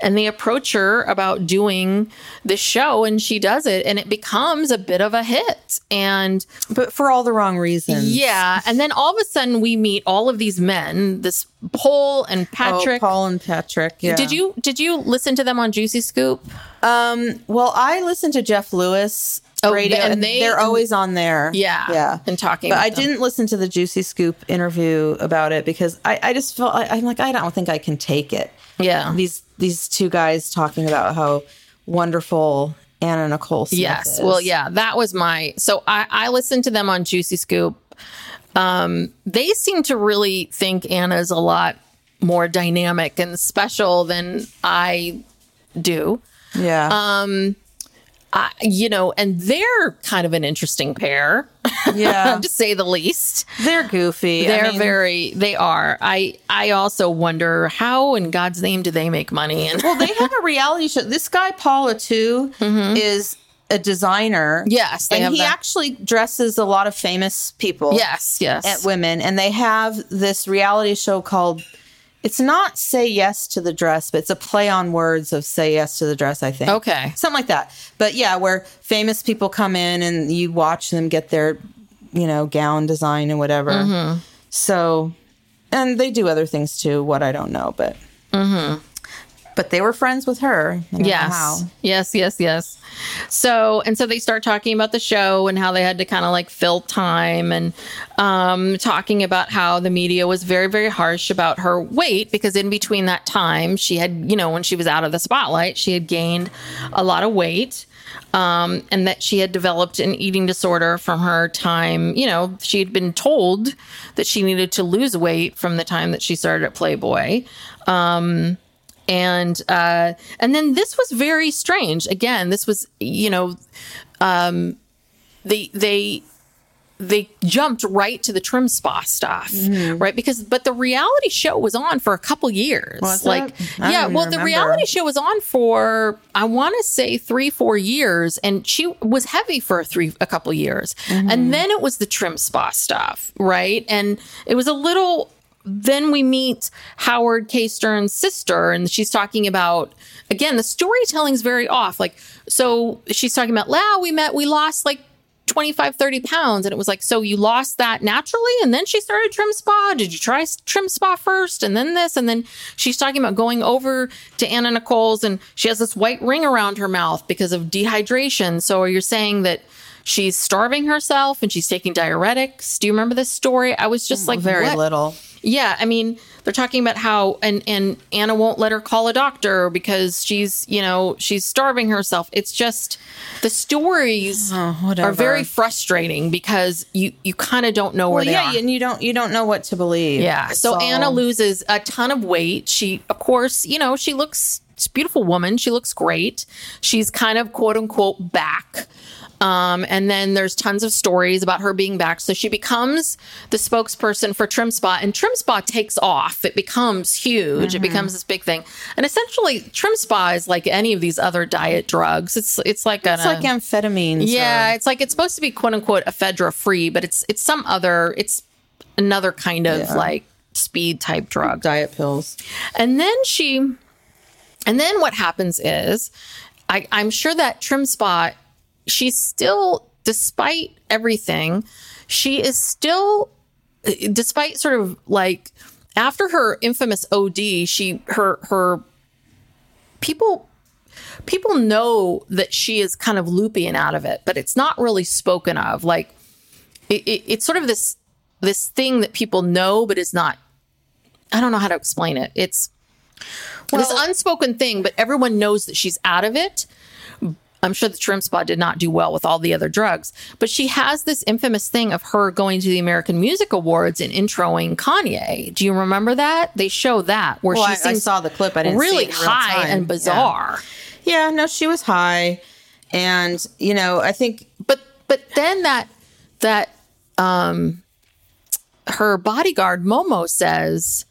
and they approach her about doing this show, and she does it, and it becomes a bit of a hit. And but for all the wrong reasons. yeah, and then all of a sudden we meet all of these men, this Paul and Oh, Patrick. Paul and Patrick. Yeah. Did you did you listen to them on Juicy Scoop? Well, I listen to Jeff Lewis Oh, radio, and they- are always on there. Yeah, yeah, and talking But I them. didn't listen to the Juicy Scoop interview about it because I, I just felt I, I'm like I don't think I can take it. Yeah. these these two guys talking about how wonderful Anna Nicole Smith Yes. is. Well, yeah, that was my. So I, I listened to them on Juicy Scoop. Um, they seem to really think Anna is a lot more dynamic and special than I do. Yeah. Um, uh, you know, and they're kind of an interesting pair, Yeah. <laughs> to say the least. They're goofy. They're mean, very, they are. I, I also wonder how in God's name do they make money? And <laughs> Well, they have a reality show. This guy, Paula, too, is a designer. Mm-hmm. Yes, and he that. actually dresses a lot of famous people. yes, yes. at women, and they have this reality show called. It's not "Say Yes to the Dress," but it's a play on words of "Say Yes to the Dress." I think. Okay. something like that. But yeah, where famous people come in and you watch them get their, you know, gown design and whatever. Mm-hmm. So, and they do other things too. What I don't know, but. But they were friends with her. I don't know Yes. Yes, yes, yes. So, and so they start talking about the show and how they had to kind of like fill time and um, talking about how the media was very, very harsh about her weight because in between that time, she had, you know, when she was out of the spotlight, she had gained a lot of weight. Um, and that she had developed an eating disorder from her time. You know, she had been told that she needed to lose weight from the time that she started at Playboy and uh, and then this was very strange. Again, this was you know, um, they they they jumped right to the TrimSpa stuff, right? Because but the reality show was on for a couple years. Was like? Yeah, well, even the reality show was on for I want to say three four years, and she was heavy for a three a couple years, and then it was the TrimSpa stuff, right? And it was a little then we meet Howard K. Stern's sister, and she's talking about again the storytelling's very off. Like, so she's talking about, wow, we met, we lost like 25, 30 pounds. And it was like, so you lost that naturally? And then she started TrimSpa. Did you try TrimSpa first? And then this. And then she's talking about going over to Anna Nicole's and she has this white ring around her mouth because of dehydration. So are you saying that she's starving herself and she's taking diuretics? Do you remember this story? I was just oh, like, Very what? little. Yeah, I mean, they're talking about how and and Anna won't let her call a doctor because she's, you know, she's starving herself. It's just the stories oh, are very frustrating because you you kind of don't know where Well, they yeah, are. and you don't you don't know what to believe. Yeah. It's So Anna loses a ton of weight. She, of course, you know, she looks, a beautiful woman. She looks great. She's kind of quote unquote back. Um, and then there's tons of stories about her being back. So she becomes the spokesperson for TrimSpa, and TrimSpa takes off. It becomes huge. Mm-hmm. It becomes this big thing. And essentially, TrimSpa is like any of these other diet drugs. It's it's like It's an, like amphetamines. yeah, or- it's like it's supposed to be quote unquote ephedra free, but it's it's some other it's another kind of Yeah. like speed type drug. diet pills. And then she and then what happens is I, I'm sure that TrimSpa, she's still, despite everything, she is still despite sort of like after her infamous OD, she her her people people know that she is kind of loopy and out of it, but it's not really spoken of. Like it, it, it's sort of this this thing that people know, but is not. I don't know how to explain it. It's well, this unspoken thing, but everyone knows that she's out of it. I'm sure the TrimSpa did not do well with all the other drugs, but she has this infamous thing of her going to the American Music Awards and introing Kanye. Do you remember that? They show that where Well, she I- I saw the clip. I didn't see really it in real high and Yeah. bizarre. Yeah, no, she was high, and you know, I think but but then that that um her bodyguard Momo says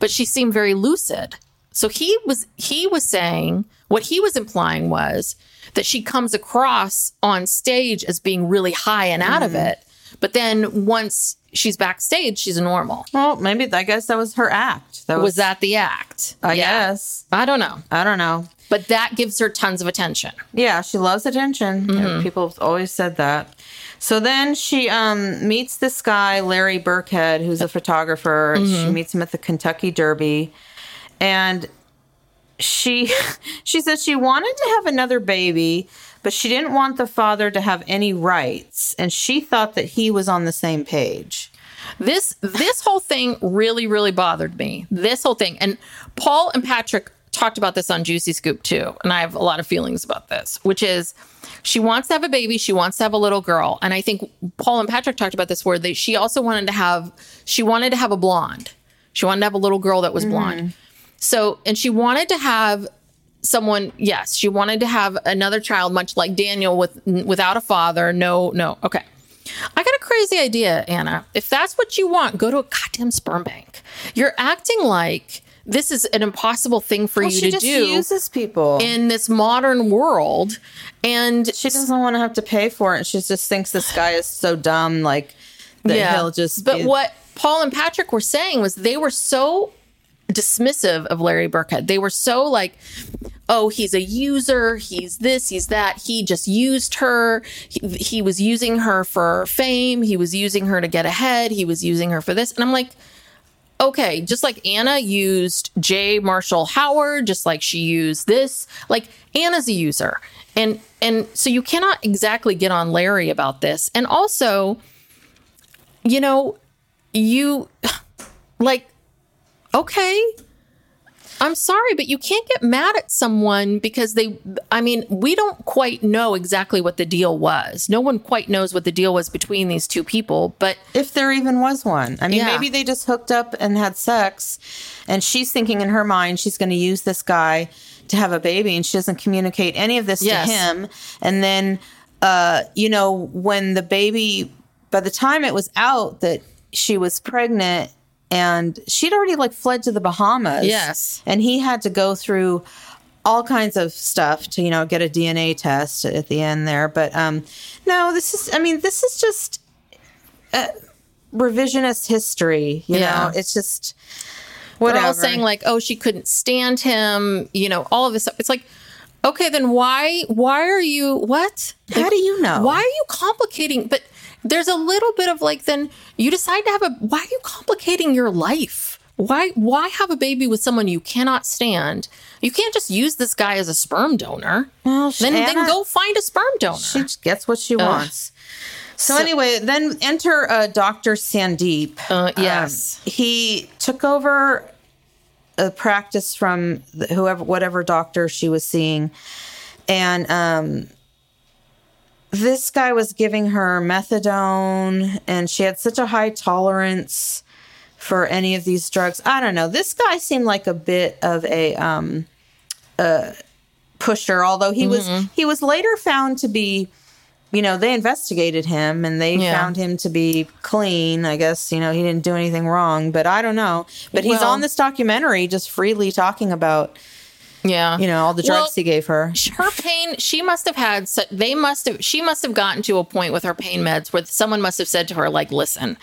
but she seemed very lucid so he was he was saying what he was implying was that she comes across on stage as being really high and out of it but then once she's backstage she's normal well, maybe I guess that was her act. That was, was that the act I Yeah. guess. i don't know I don't know. but that gives her tons of attention Yeah, she loves attention. Mm-hmm. People have always said that. So then she um, meets this guy, Larry Birkhead, who's a photographer. Mm-hmm. She meets him at the Kentucky Derby, and she <laughs> she says she wanted to have another baby, but she didn't want the father to have any rights, and she thought that he was on the same page. This this whole thing really really bothered me. This whole thing, and Paul and Patrick talked about this on Juicy Scoop too, and I have a lot of feelings about this, which is she wants to have a baby, she wants to have a little girl, and I think Paul and Patrick talked about this where they she also wanted to have she wanted to have a blonde, she wanted to have a little girl that was mm-hmm. blonde. So, and she wanted to have someone. Yes, she wanted to have another child, much like Daniel, with without a father. No, no. Okay. I got a crazy idea, Anna. If that's what you want, go to a goddamn sperm bank. You're acting like this is an impossible thing for Well, you she to just do uses people. in this modern world. And she doesn't want to have to pay for it. She just thinks this guy is so dumb, like that he'll just. But be- what Paul and Patrick were saying was they were so dismissive of Larry Birkhead. They were so like, oh, he's a user, he's this, he's that. He just used her. He, he was using her for fame. He was using her to get ahead. He was using her for this. And I'm like, okay, just like Anna used J. Marshall Howard, just like she used this, like Anna's a user. And and so you cannot exactly get on Larry about this. And also, you know, you <sighs> like okay. I'm sorry, but you can't get mad at someone because they, I mean, we don't quite know exactly what the deal was. No one quite knows what the deal was between these two people, but if there even was one. I mean, Yeah. maybe they just hooked up and had sex, and she's thinking in her mind she's going to use this guy to have a baby, and she doesn't communicate any of this Yes. to him. And then, uh, you know, when the baby, by the time it was out that she was pregnant, and she'd already like fled to the Bahamas. Yes. and he had to go through all kinds of stuff to you know get a DNA test at the end there. But um, no, this is. I mean, this is just revisionist history. You Yeah. know, it's just whatever. all saying like, oh, she couldn't stand him, you know, all of this stuff. It's like, okay, then why why are you what? How do you know? Why are you complicating? But there's a little bit of like, then you decide to have a why are you complicating your life? Why why have a baby with someone you cannot stand? You can't just use this guy as a sperm donor. Well, then then go find a sperm donor. she gets what she wants. So, anyway, then enter uh, Dr. Sandeep. Uh, Um, yes. he took over a practice from the, whoever, whatever doctor she was seeing, and um, this guy was giving her methadone, and she had such a high tolerance for any of these drugs. I don't know. This guy seemed like a bit of a um, uh, pusher, although he was he was later found to be you know, they investigated him and they Yeah. found him to be clean. I guess, you know, he didn't do anything wrong, but I don't know. But he's Well- on this documentary just freely talking about, yeah. you know, all the drugs Well, he gave her. her pain she must have had they must have she must have gotten to a point with her pain meds where someone must have said to her like listen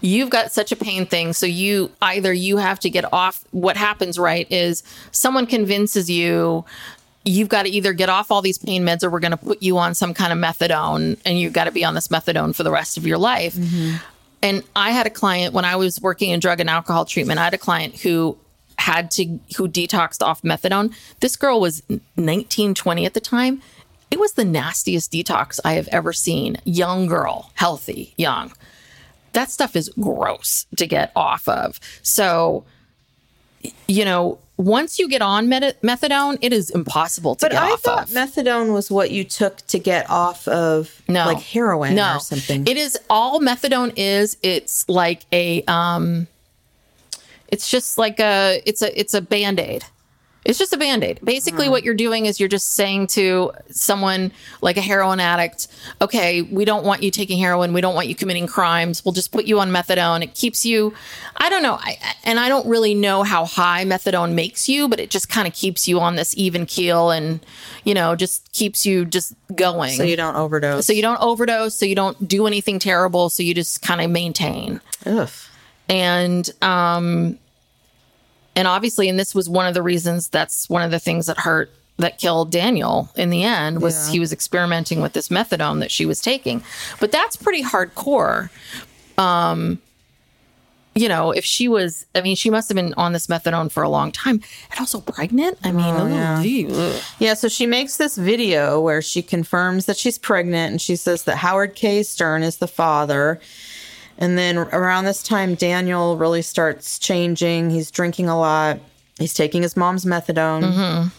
you've got such a pain thing so you either you have to get off what happens right is someone convinces you you've got to either get off all these pain meds or we're going to put you on some kind of methadone and you've got to be on this methadone for the rest of your life mm-hmm. and I had a client when I was working in drug and alcohol treatment. I had a client who had to who detoxed off methadone. This girl was 19, 20 at the time. It was the nastiest detox I have ever seen. Young girl, healthy, young. That stuff is gross to get off of. So, you know, once you get on met- methadone, it is impossible to But get I off thought of. methadone was what you took to get off of no like heroin no. or something. it is all methadone is it's like a um it's just like a it's a it's a band-aid. It's just a band-aid. Basically hmm. what you're doing is you're just saying to someone like a heroin addict okay we don't want you taking heroin. We don't want you committing crimes. We'll just put you on methadone. It keeps you i don't know. I, and i don't really know how high methadone makes you but it just kind of keeps you on this even keel and you know just keeps you just going. So you don't overdose. so you don't overdose, so you don't do anything terrible, so you just kind of maintain. Ugh. And um and obviously and this was one of the reasons that's one of the things that hurt that killed Daniel in the end was he was experimenting with this methadone that she was taking. But that's pretty hardcore. Um you know, if she was, I mean, she must have been on this methadone for a long time and also pregnant. I mean, oh, gee, ugh. Yeah, so she makes this video where she confirms that she's pregnant and she says that Howard K. Stern is the father. And then around this time, Daniel really starts changing. He's drinking a lot, he's taking his mom's methadone.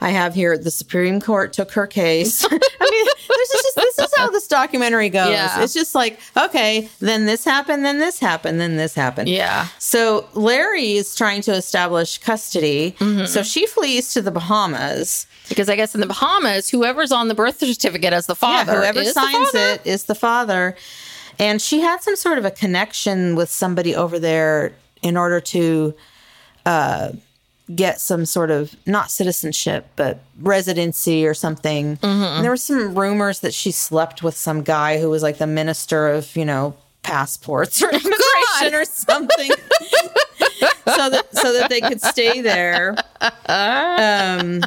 I have here the Supreme Court took her case. <laughs> I mean, this is just this is how this documentary goes. Yeah. It's just like, okay, then this happened, then this happened, then this happened. Yeah. So Larry is trying to establish custody. Mm-hmm. So she flees to the Bahamas. Because I guess in the Bahamas, whoever's on the birth certificate as the father, Yeah, whoever signs it is the father. And she had some sort of a connection with somebody over there in order to uh, get some sort of not citizenship, but residency or something. Mm-hmm. And there were some rumors that she slept with some guy who was like the minister of, you know, passports or <laughs> immigration or something. <laughs> so that so that they could stay there. <laughs> Um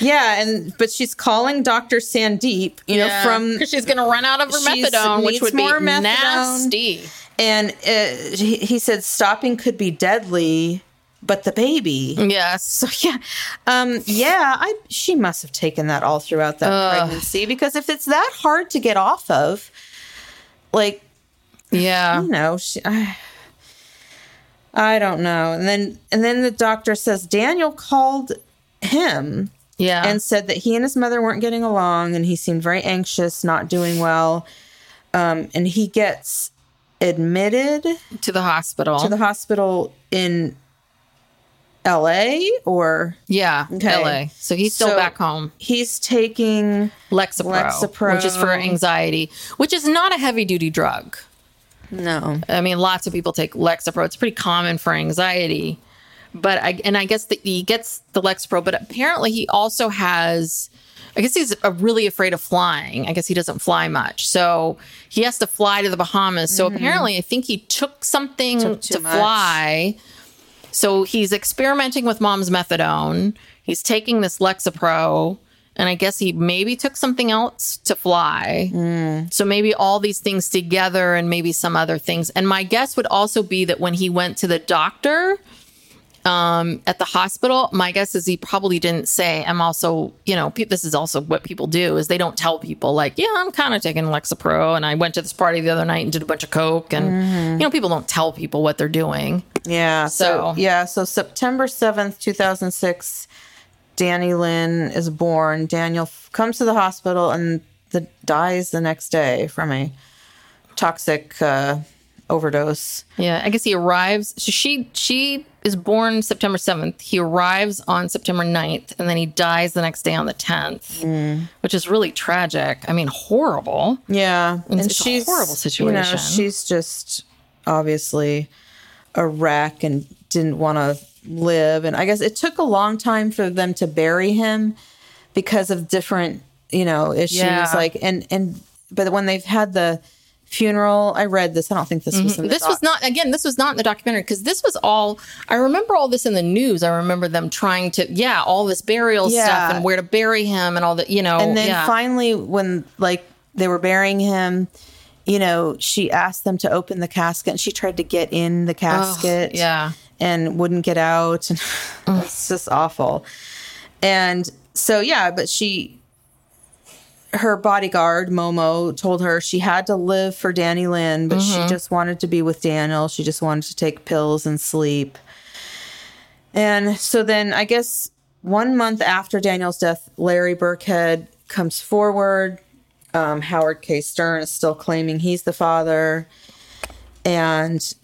yeah, and but she's calling Dr. Sandeep, you know, from because she's going to run out of her methadone, which would be methadone. nasty. and uh, he, he said stopping could be deadly, but the baby. Yes. So yeah, um, yeah, I she must have taken that all throughout that pregnancy because if it's that hard to get off of, like Yeah. you know, she, I, I don't know. And then and then the doctor says Daniel called him Yeah. and said that he and his mother weren't getting along and he seemed very anxious, not doing well. Um, and he gets admitted to the hospital. to the hospital in LA or yeah. Okay. LA. So he's still So- back home. he's taking Lexapro, Lexapro. which is for anxiety, which is not a heavy duty drug. no. I mean, lots of people take Lexapro. It's pretty common for anxiety. But I and I guess that he gets the Lexapro, but apparently he also has I guess he's really afraid of flying. I guess he doesn't fly much. So he has to fly to the Bahamas. So apparently I think he took something Mm-hmm. Took to much. fly. So he's experimenting with mom's methadone. He's taking this Lexapro and I guess he maybe took something else to fly. Mm. So maybe all these things together and maybe some other things. And my guess would also be that when he went to the doctor um, at the hospital, my guess is he probably didn't say, I'm also, you know, pe- this is also what people do is they don't tell people like, yeah, I'm kind of taking Lexapro and I went to this party the other night and did a bunch of Coke. And, Mm-hmm. you know, people don't tell people what they're doing. Yeah. So, So- yeah. So September 7th, 2006, Dannielynn is born. Daniel f- comes to the hospital and the, dies the next day from a toxic uh, overdose. Yeah, I guess he arrives. So she she is born September 7th. He arrives on September 9th and then he dies the next day on the 10th, mm. which is really tragic. I mean, horrible. Yeah. And it's a horrible situation. You know, she's just obviously a wreck and didn't want to live. And I guess it took a long time for them to bury him because of different, you know, issues. Yeah. Like, and, and, but when they've had the funeral, I read this. I don't think this was in the Mm-hmm. This was not again, this was not in the documentary because this was all I remember all this in the news. I remember them trying to yeah, all this burial Yeah. stuff and where to bury him and all that, you know. and then yeah. finally when like they were burying him you know she asked them to open the casket and she tried to get in the casket yeah. and wouldn't get out and <laughs> it's just awful and so yeah but she her bodyguard momo told her she had to live for Dannielynn but she just wanted to be with daniel she just wanted to take pills and sleep and so then I guess one month after Daniel's death, Larry Birkhead comes forward. Um, Howard K. Stern is still claiming he's the father. And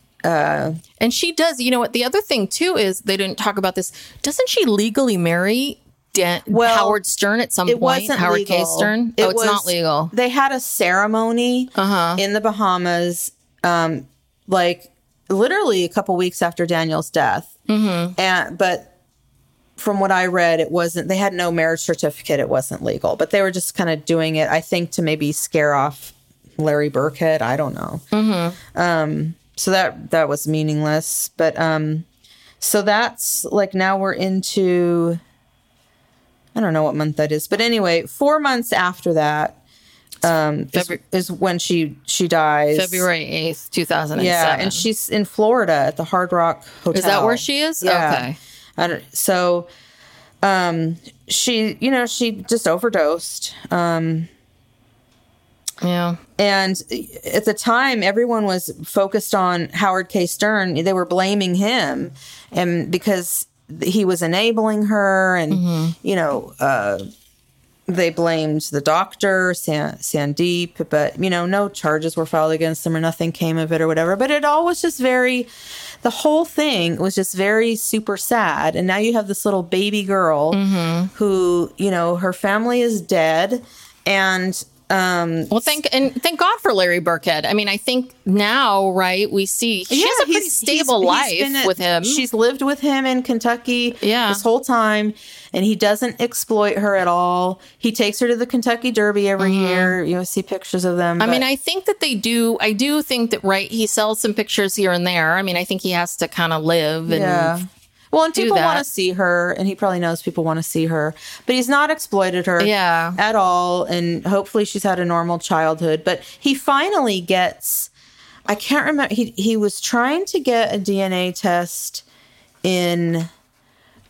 And she does, you know what? The other thing too is they didn't talk about this. Doesn't she legally marry Dan- Well, Howard Stern at some it point? wasn't Howard legal. K. Stern? It oh, it's not legal. They had a ceremony Uh-huh. in the Bahamas, um, like literally a couple weeks after Daniel's death. Mm-hmm. And but from what I read, it wasn't. They had no marriage certificate. It wasn't legal, but they were just kind of doing it. I think to maybe scare off Larry Birkhead. I don't know. Um, so that that was meaningless. But um, so that's like now we're into. I don't know what month that is, but anyway, four months after that um, is, February- is when she she dies. February 8th, 2007. Yeah, and she's in Florida at the Hard Rock Hotel. Is that where she is? Yeah. Okay. I don't, so, um, she, you know, she just overdosed. Um, Yeah. and at the time, everyone was focused on Howard K. Stern. They were blaming him, and because he was enabling her, and Mm-hmm. you know, uh, they blamed the doctor, San- Sandeep, but you know, no charges were filed against them or nothing came of it or whatever. But it all was just very, the whole thing was just very super sad. And now you have this little baby girl who, you know, her family is dead. And um, Well, thank and thank God for Larry Birkhead. I mean, I think now, right? We see she has a pretty stable he's- life he's at- with him. She's lived with him in Kentucky Yeah. this whole time, and he doesn't exploit her at all. He takes her to the Kentucky Derby every year. You know, see pictures of them. Mm-hmm. I mean, I think that they do. I do think that right. He sells some pictures here and there. I mean, I think he has to kind of live and yeah. Well, and people want to see her, and he probably knows people want to see her, but he's not exploited her Yeah. at all. And hopefully, she's had a normal childhood. But he finally gets. I can't remember. He he was trying to get a DNA test in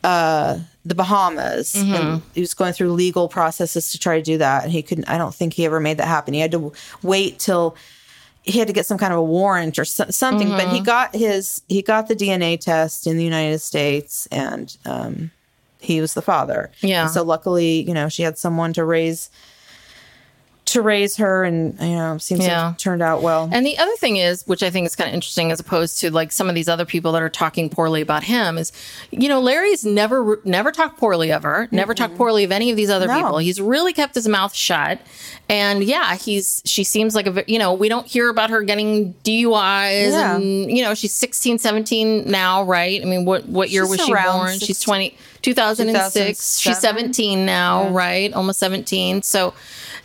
uh, the Bahamas. Mm-hmm. And he was going through legal processes to try to do that, and he couldn't. I don't think he ever made that happen. He had to wait till he had to get some kind of a warrant or so, something. But Mm-hmm. he got his he got the DNA test in the United States, and um, he was the father. Yeah. And so luckily, you know, she had someone to raise to raise her, and you know, seems to have turned out well. And the other thing is, which I think is kind of interesting, as opposed to like some of these other people that are talking poorly about him, is you know Larry's never never talked poorly of her, never talked poorly of any of these other No. people. He's really kept his mouth shut, and yeah, he's she seems like a you know we don't hear about her getting DUIs, Yeah. and you know she's 16, 17 now, right? I mean, what what year She's was she born? She's 20, 2006. She's 17 now, right? Almost 17. So,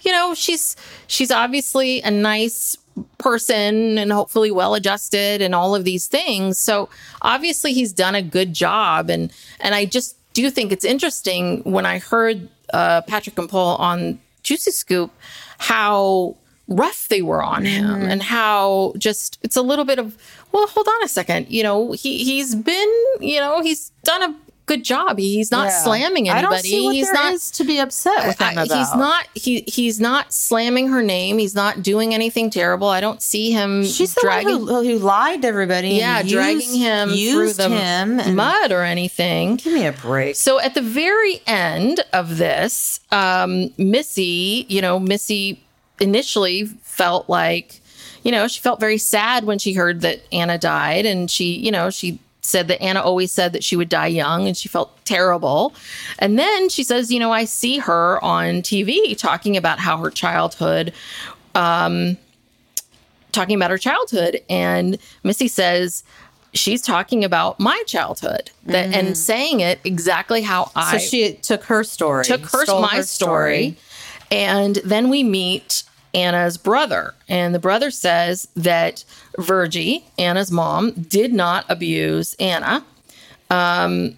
you know, she's she's obviously a nice person and hopefully well adjusted and all of these things. So, obviously he's done a good job. And and I just do think it's interesting when I heard uh, Patrick and Paul on Juicy Scoop how rough they were on him and how just it's a little bit of well hold on a second. You know he he's been you know he's done a good job he's not Yeah. slamming anybody I don't see what he's there not is to be upset with him I- about. he's not he he's not slamming her name he's not doing anything terrible i don't see him She's the dragging one who, who lied to everybody. yeah and dragging him through used the him mud or anything Give me a break. so at the very end of this, um, Missy, you know, Missy initially felt like, you know, she felt very sad when she heard that Anna died. And she, you know, she said that Anna always said that she would die young and she felt terrible. And then she says, you know, I see her on TV talking about how her childhood um, talking about her childhood. And missy says she's talking about my childhood that and saying it exactly how i So she took her story, took her my story, and then we meet anna's brother and the brother says that virgie anna's mom did not abuse anna um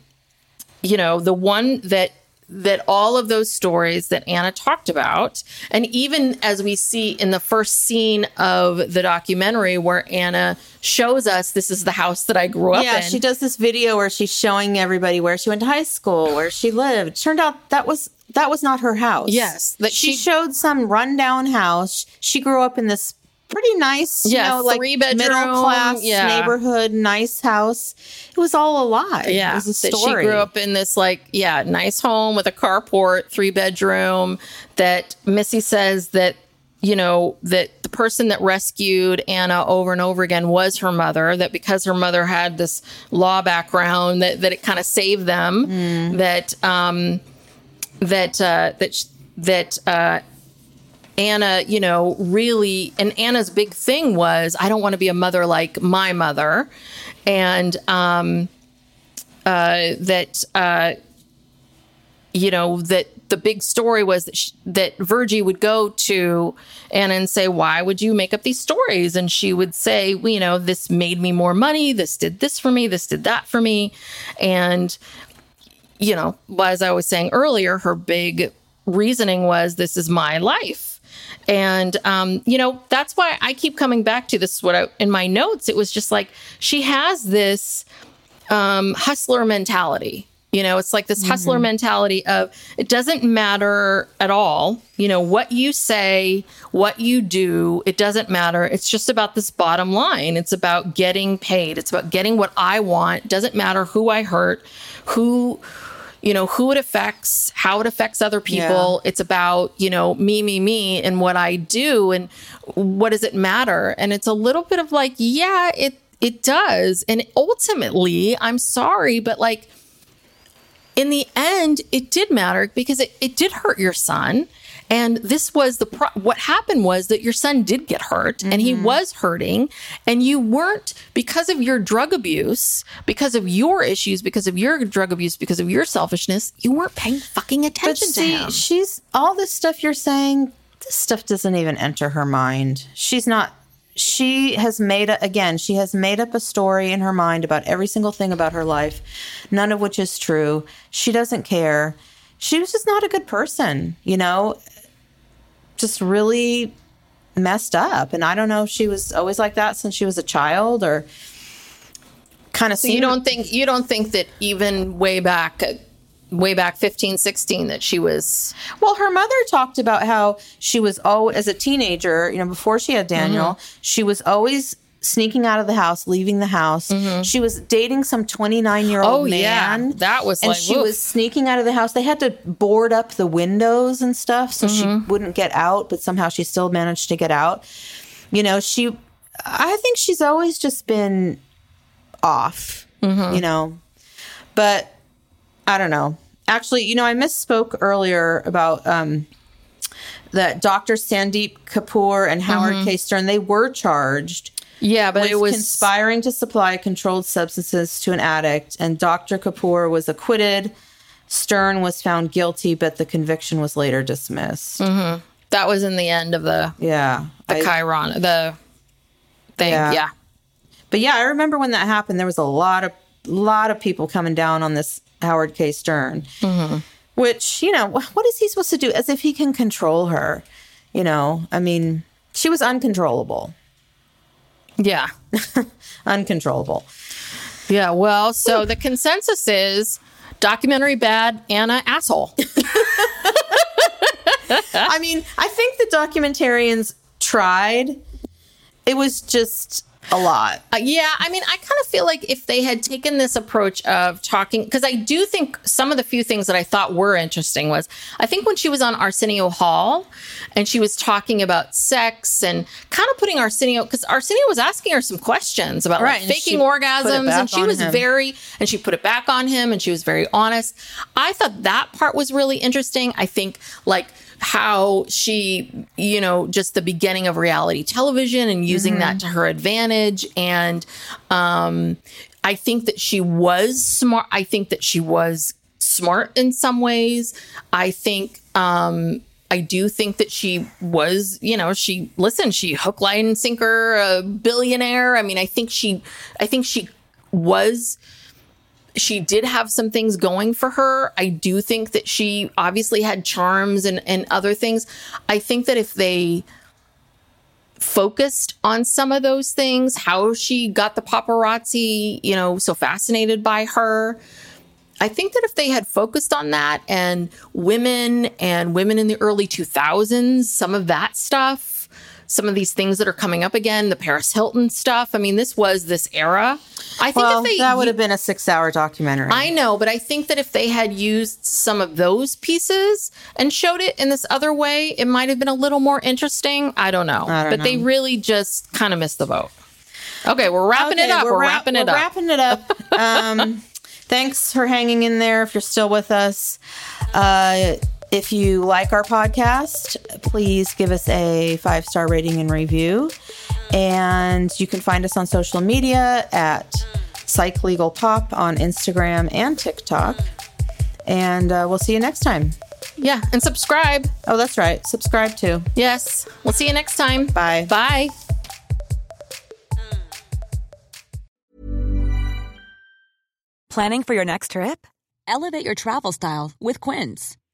you know the one that that all of those stories that Anna talked about, and even as we see in the first scene of the documentary where Anna shows us this is the house that I grew up Yeah, in. Yeah, she does this video where she's showing everybody where she went to high school, where she lived. Turned out that was that was not her house. Yes, that she, she- showed some rundown house. She grew up in this pretty nice, Yeah, you know, like three-bedroom, middle class yeah. neighborhood, nice house. It was all a lie. yeah, it was a that story. she grew up in this like yeah nice home with a carport, three bedroom. That Missy says that you know that the person that rescued Anna over and over again was her mother. That because her mother had this law background, that that it kind of saved them. Mm. That um that uh, that that uh, Anna, you know, really, and Anna's big thing was, I don't want to be a mother like my mother, and um, uh, that uh, you know that the big story was that sh that Virgie would go to Anna and say, "Why would you make up these stories?" And she would say, well, "You know, this made me more money. This did this for me. This did that for me," and you know, as I was saying earlier, her big reasoning was, "This is my life." And um, you know that's why I keep coming back to this. What I, in my notes, it was just like she has this um, hustler mentality. You know, it's like this hustler mentality of it doesn't matter at all. You know, what you say, what you do, it doesn't matter. It's just about this bottom line. It's about getting paid. It's about getting what I want. Doesn't matter who I hurt, who, you know, who it affects, how it affects other people. Yeah. It's about, you know, me, me, me, and what I do and what does it matter? And it's a little bit of like, yeah, it it does. And ultimately, I'm sorry, but like in the end, it did matter because it, it did hurt your son. And this was the pro- what happened was that your son did get hurt and he mm-hmm. was hurting, and you weren't because of your drug abuse, because of your issues, because of your drug abuse, because of your selfishness, you weren't paying fucking But attention to see, him. she's all this stuff you're saying. This stuff doesn't even enter her mind. She's not. She has made a, again. She has made up a story in her mind about every single thing about her life, none of which is true. She doesn't care. She was just not a good person, you know. Just really messed up, and I don't know if she was always like that since she was a child, or kind of. So you don't think you don't think that even way back way back 15 16 that she was Well, her mother talked about how she was always, as a teenager, you know, before she had Daniel, Mm-hmm. she was always sneaking out of the house, leaving the house. She was dating some 29 year old Mm-hmm. Oh, yeah. man. That was and like, she woof. was sneaking out of the house. They had to board up the windows and stuff so she Mm-hmm. wouldn't get out, but somehow she still managed to get out. You know, she, I think she's always just been off, Mm-hmm. you know, but I don't know. Actually, you know, I misspoke earlier about um, that Dr. Sandeep Kapoor and Howard K. Stern. They were charged yeah but it was conspiring to supply controlled substances to an addict, and Dr. Kapoor was acquitted. Stern was found guilty, but the conviction was later dismissed. Mm-hmm. that was in the end of the Yeah, the I- chiron the thing Yeah. yeah. But yeah, I remember when that happened. There was a lot of lot of people coming down on this Howard K. Stern, mm-hmm. which you know, what is he supposed to do? As if he can control her? You know, I mean, she was uncontrollable, yeah <laughs> uncontrollable. yeah well so the consensus is documentary bad anna asshole <laughs> I mean, I think the documentarians tried. It was just a lot. Uh, yeah, I mean, I kind of feel like if they had taken this approach of talking, because I do think some of the few things that I thought were interesting was I think when she was on Arsenio Hall and she was talking about sex and kind of putting Arsenio, because Arsenio was asking her some questions about Right, like faking orgasms, and she was him. very, and she put it back on him, and she was very honest. I thought that part was really interesting. I think like how she, you know, just the beginning of reality television and using that to her advantage. And um, I think that she was smart. I think that she was smart in some ways. I think, um, I do think that she was, you know, she listen, she hook, line, and sinker, a billionaire. I mean, I think she, I think she was she did have some things going for her. I do think that she obviously had charms and, and other things. I think that if they focused on some of those things, how she got the paparazzi, you know, so fascinated by her. I think that if they had focused on that and women and women in the early 2000s, some of that stuff, some of these things that are coming up again, the Paris Hilton stuff. I mean, this was this era. I think Well, if they that would have been a six-hour documentary. I know, but I think that if they had used some of those pieces and showed it in this other way, it might have been a little more interesting. I don't know. I don't but they really just kind of missed the boat. Okay, we're wrapping it up. We're, wrap- wrapping it we're up. Wrapping it up. <laughs> Um, thanks for hanging in there. If you're still with us, uh, if you like our podcast, please give us a five star rating and review. And you can find us on social media at Psych Legal Pop on Instagram and TikTok. And uh, we'll see you next time. yeah, and subscribe. Oh, that's right. Subscribe too. Yes. We'll see you next time. Bye. Bye. Planning for your next trip? Elevate your travel style with Quince.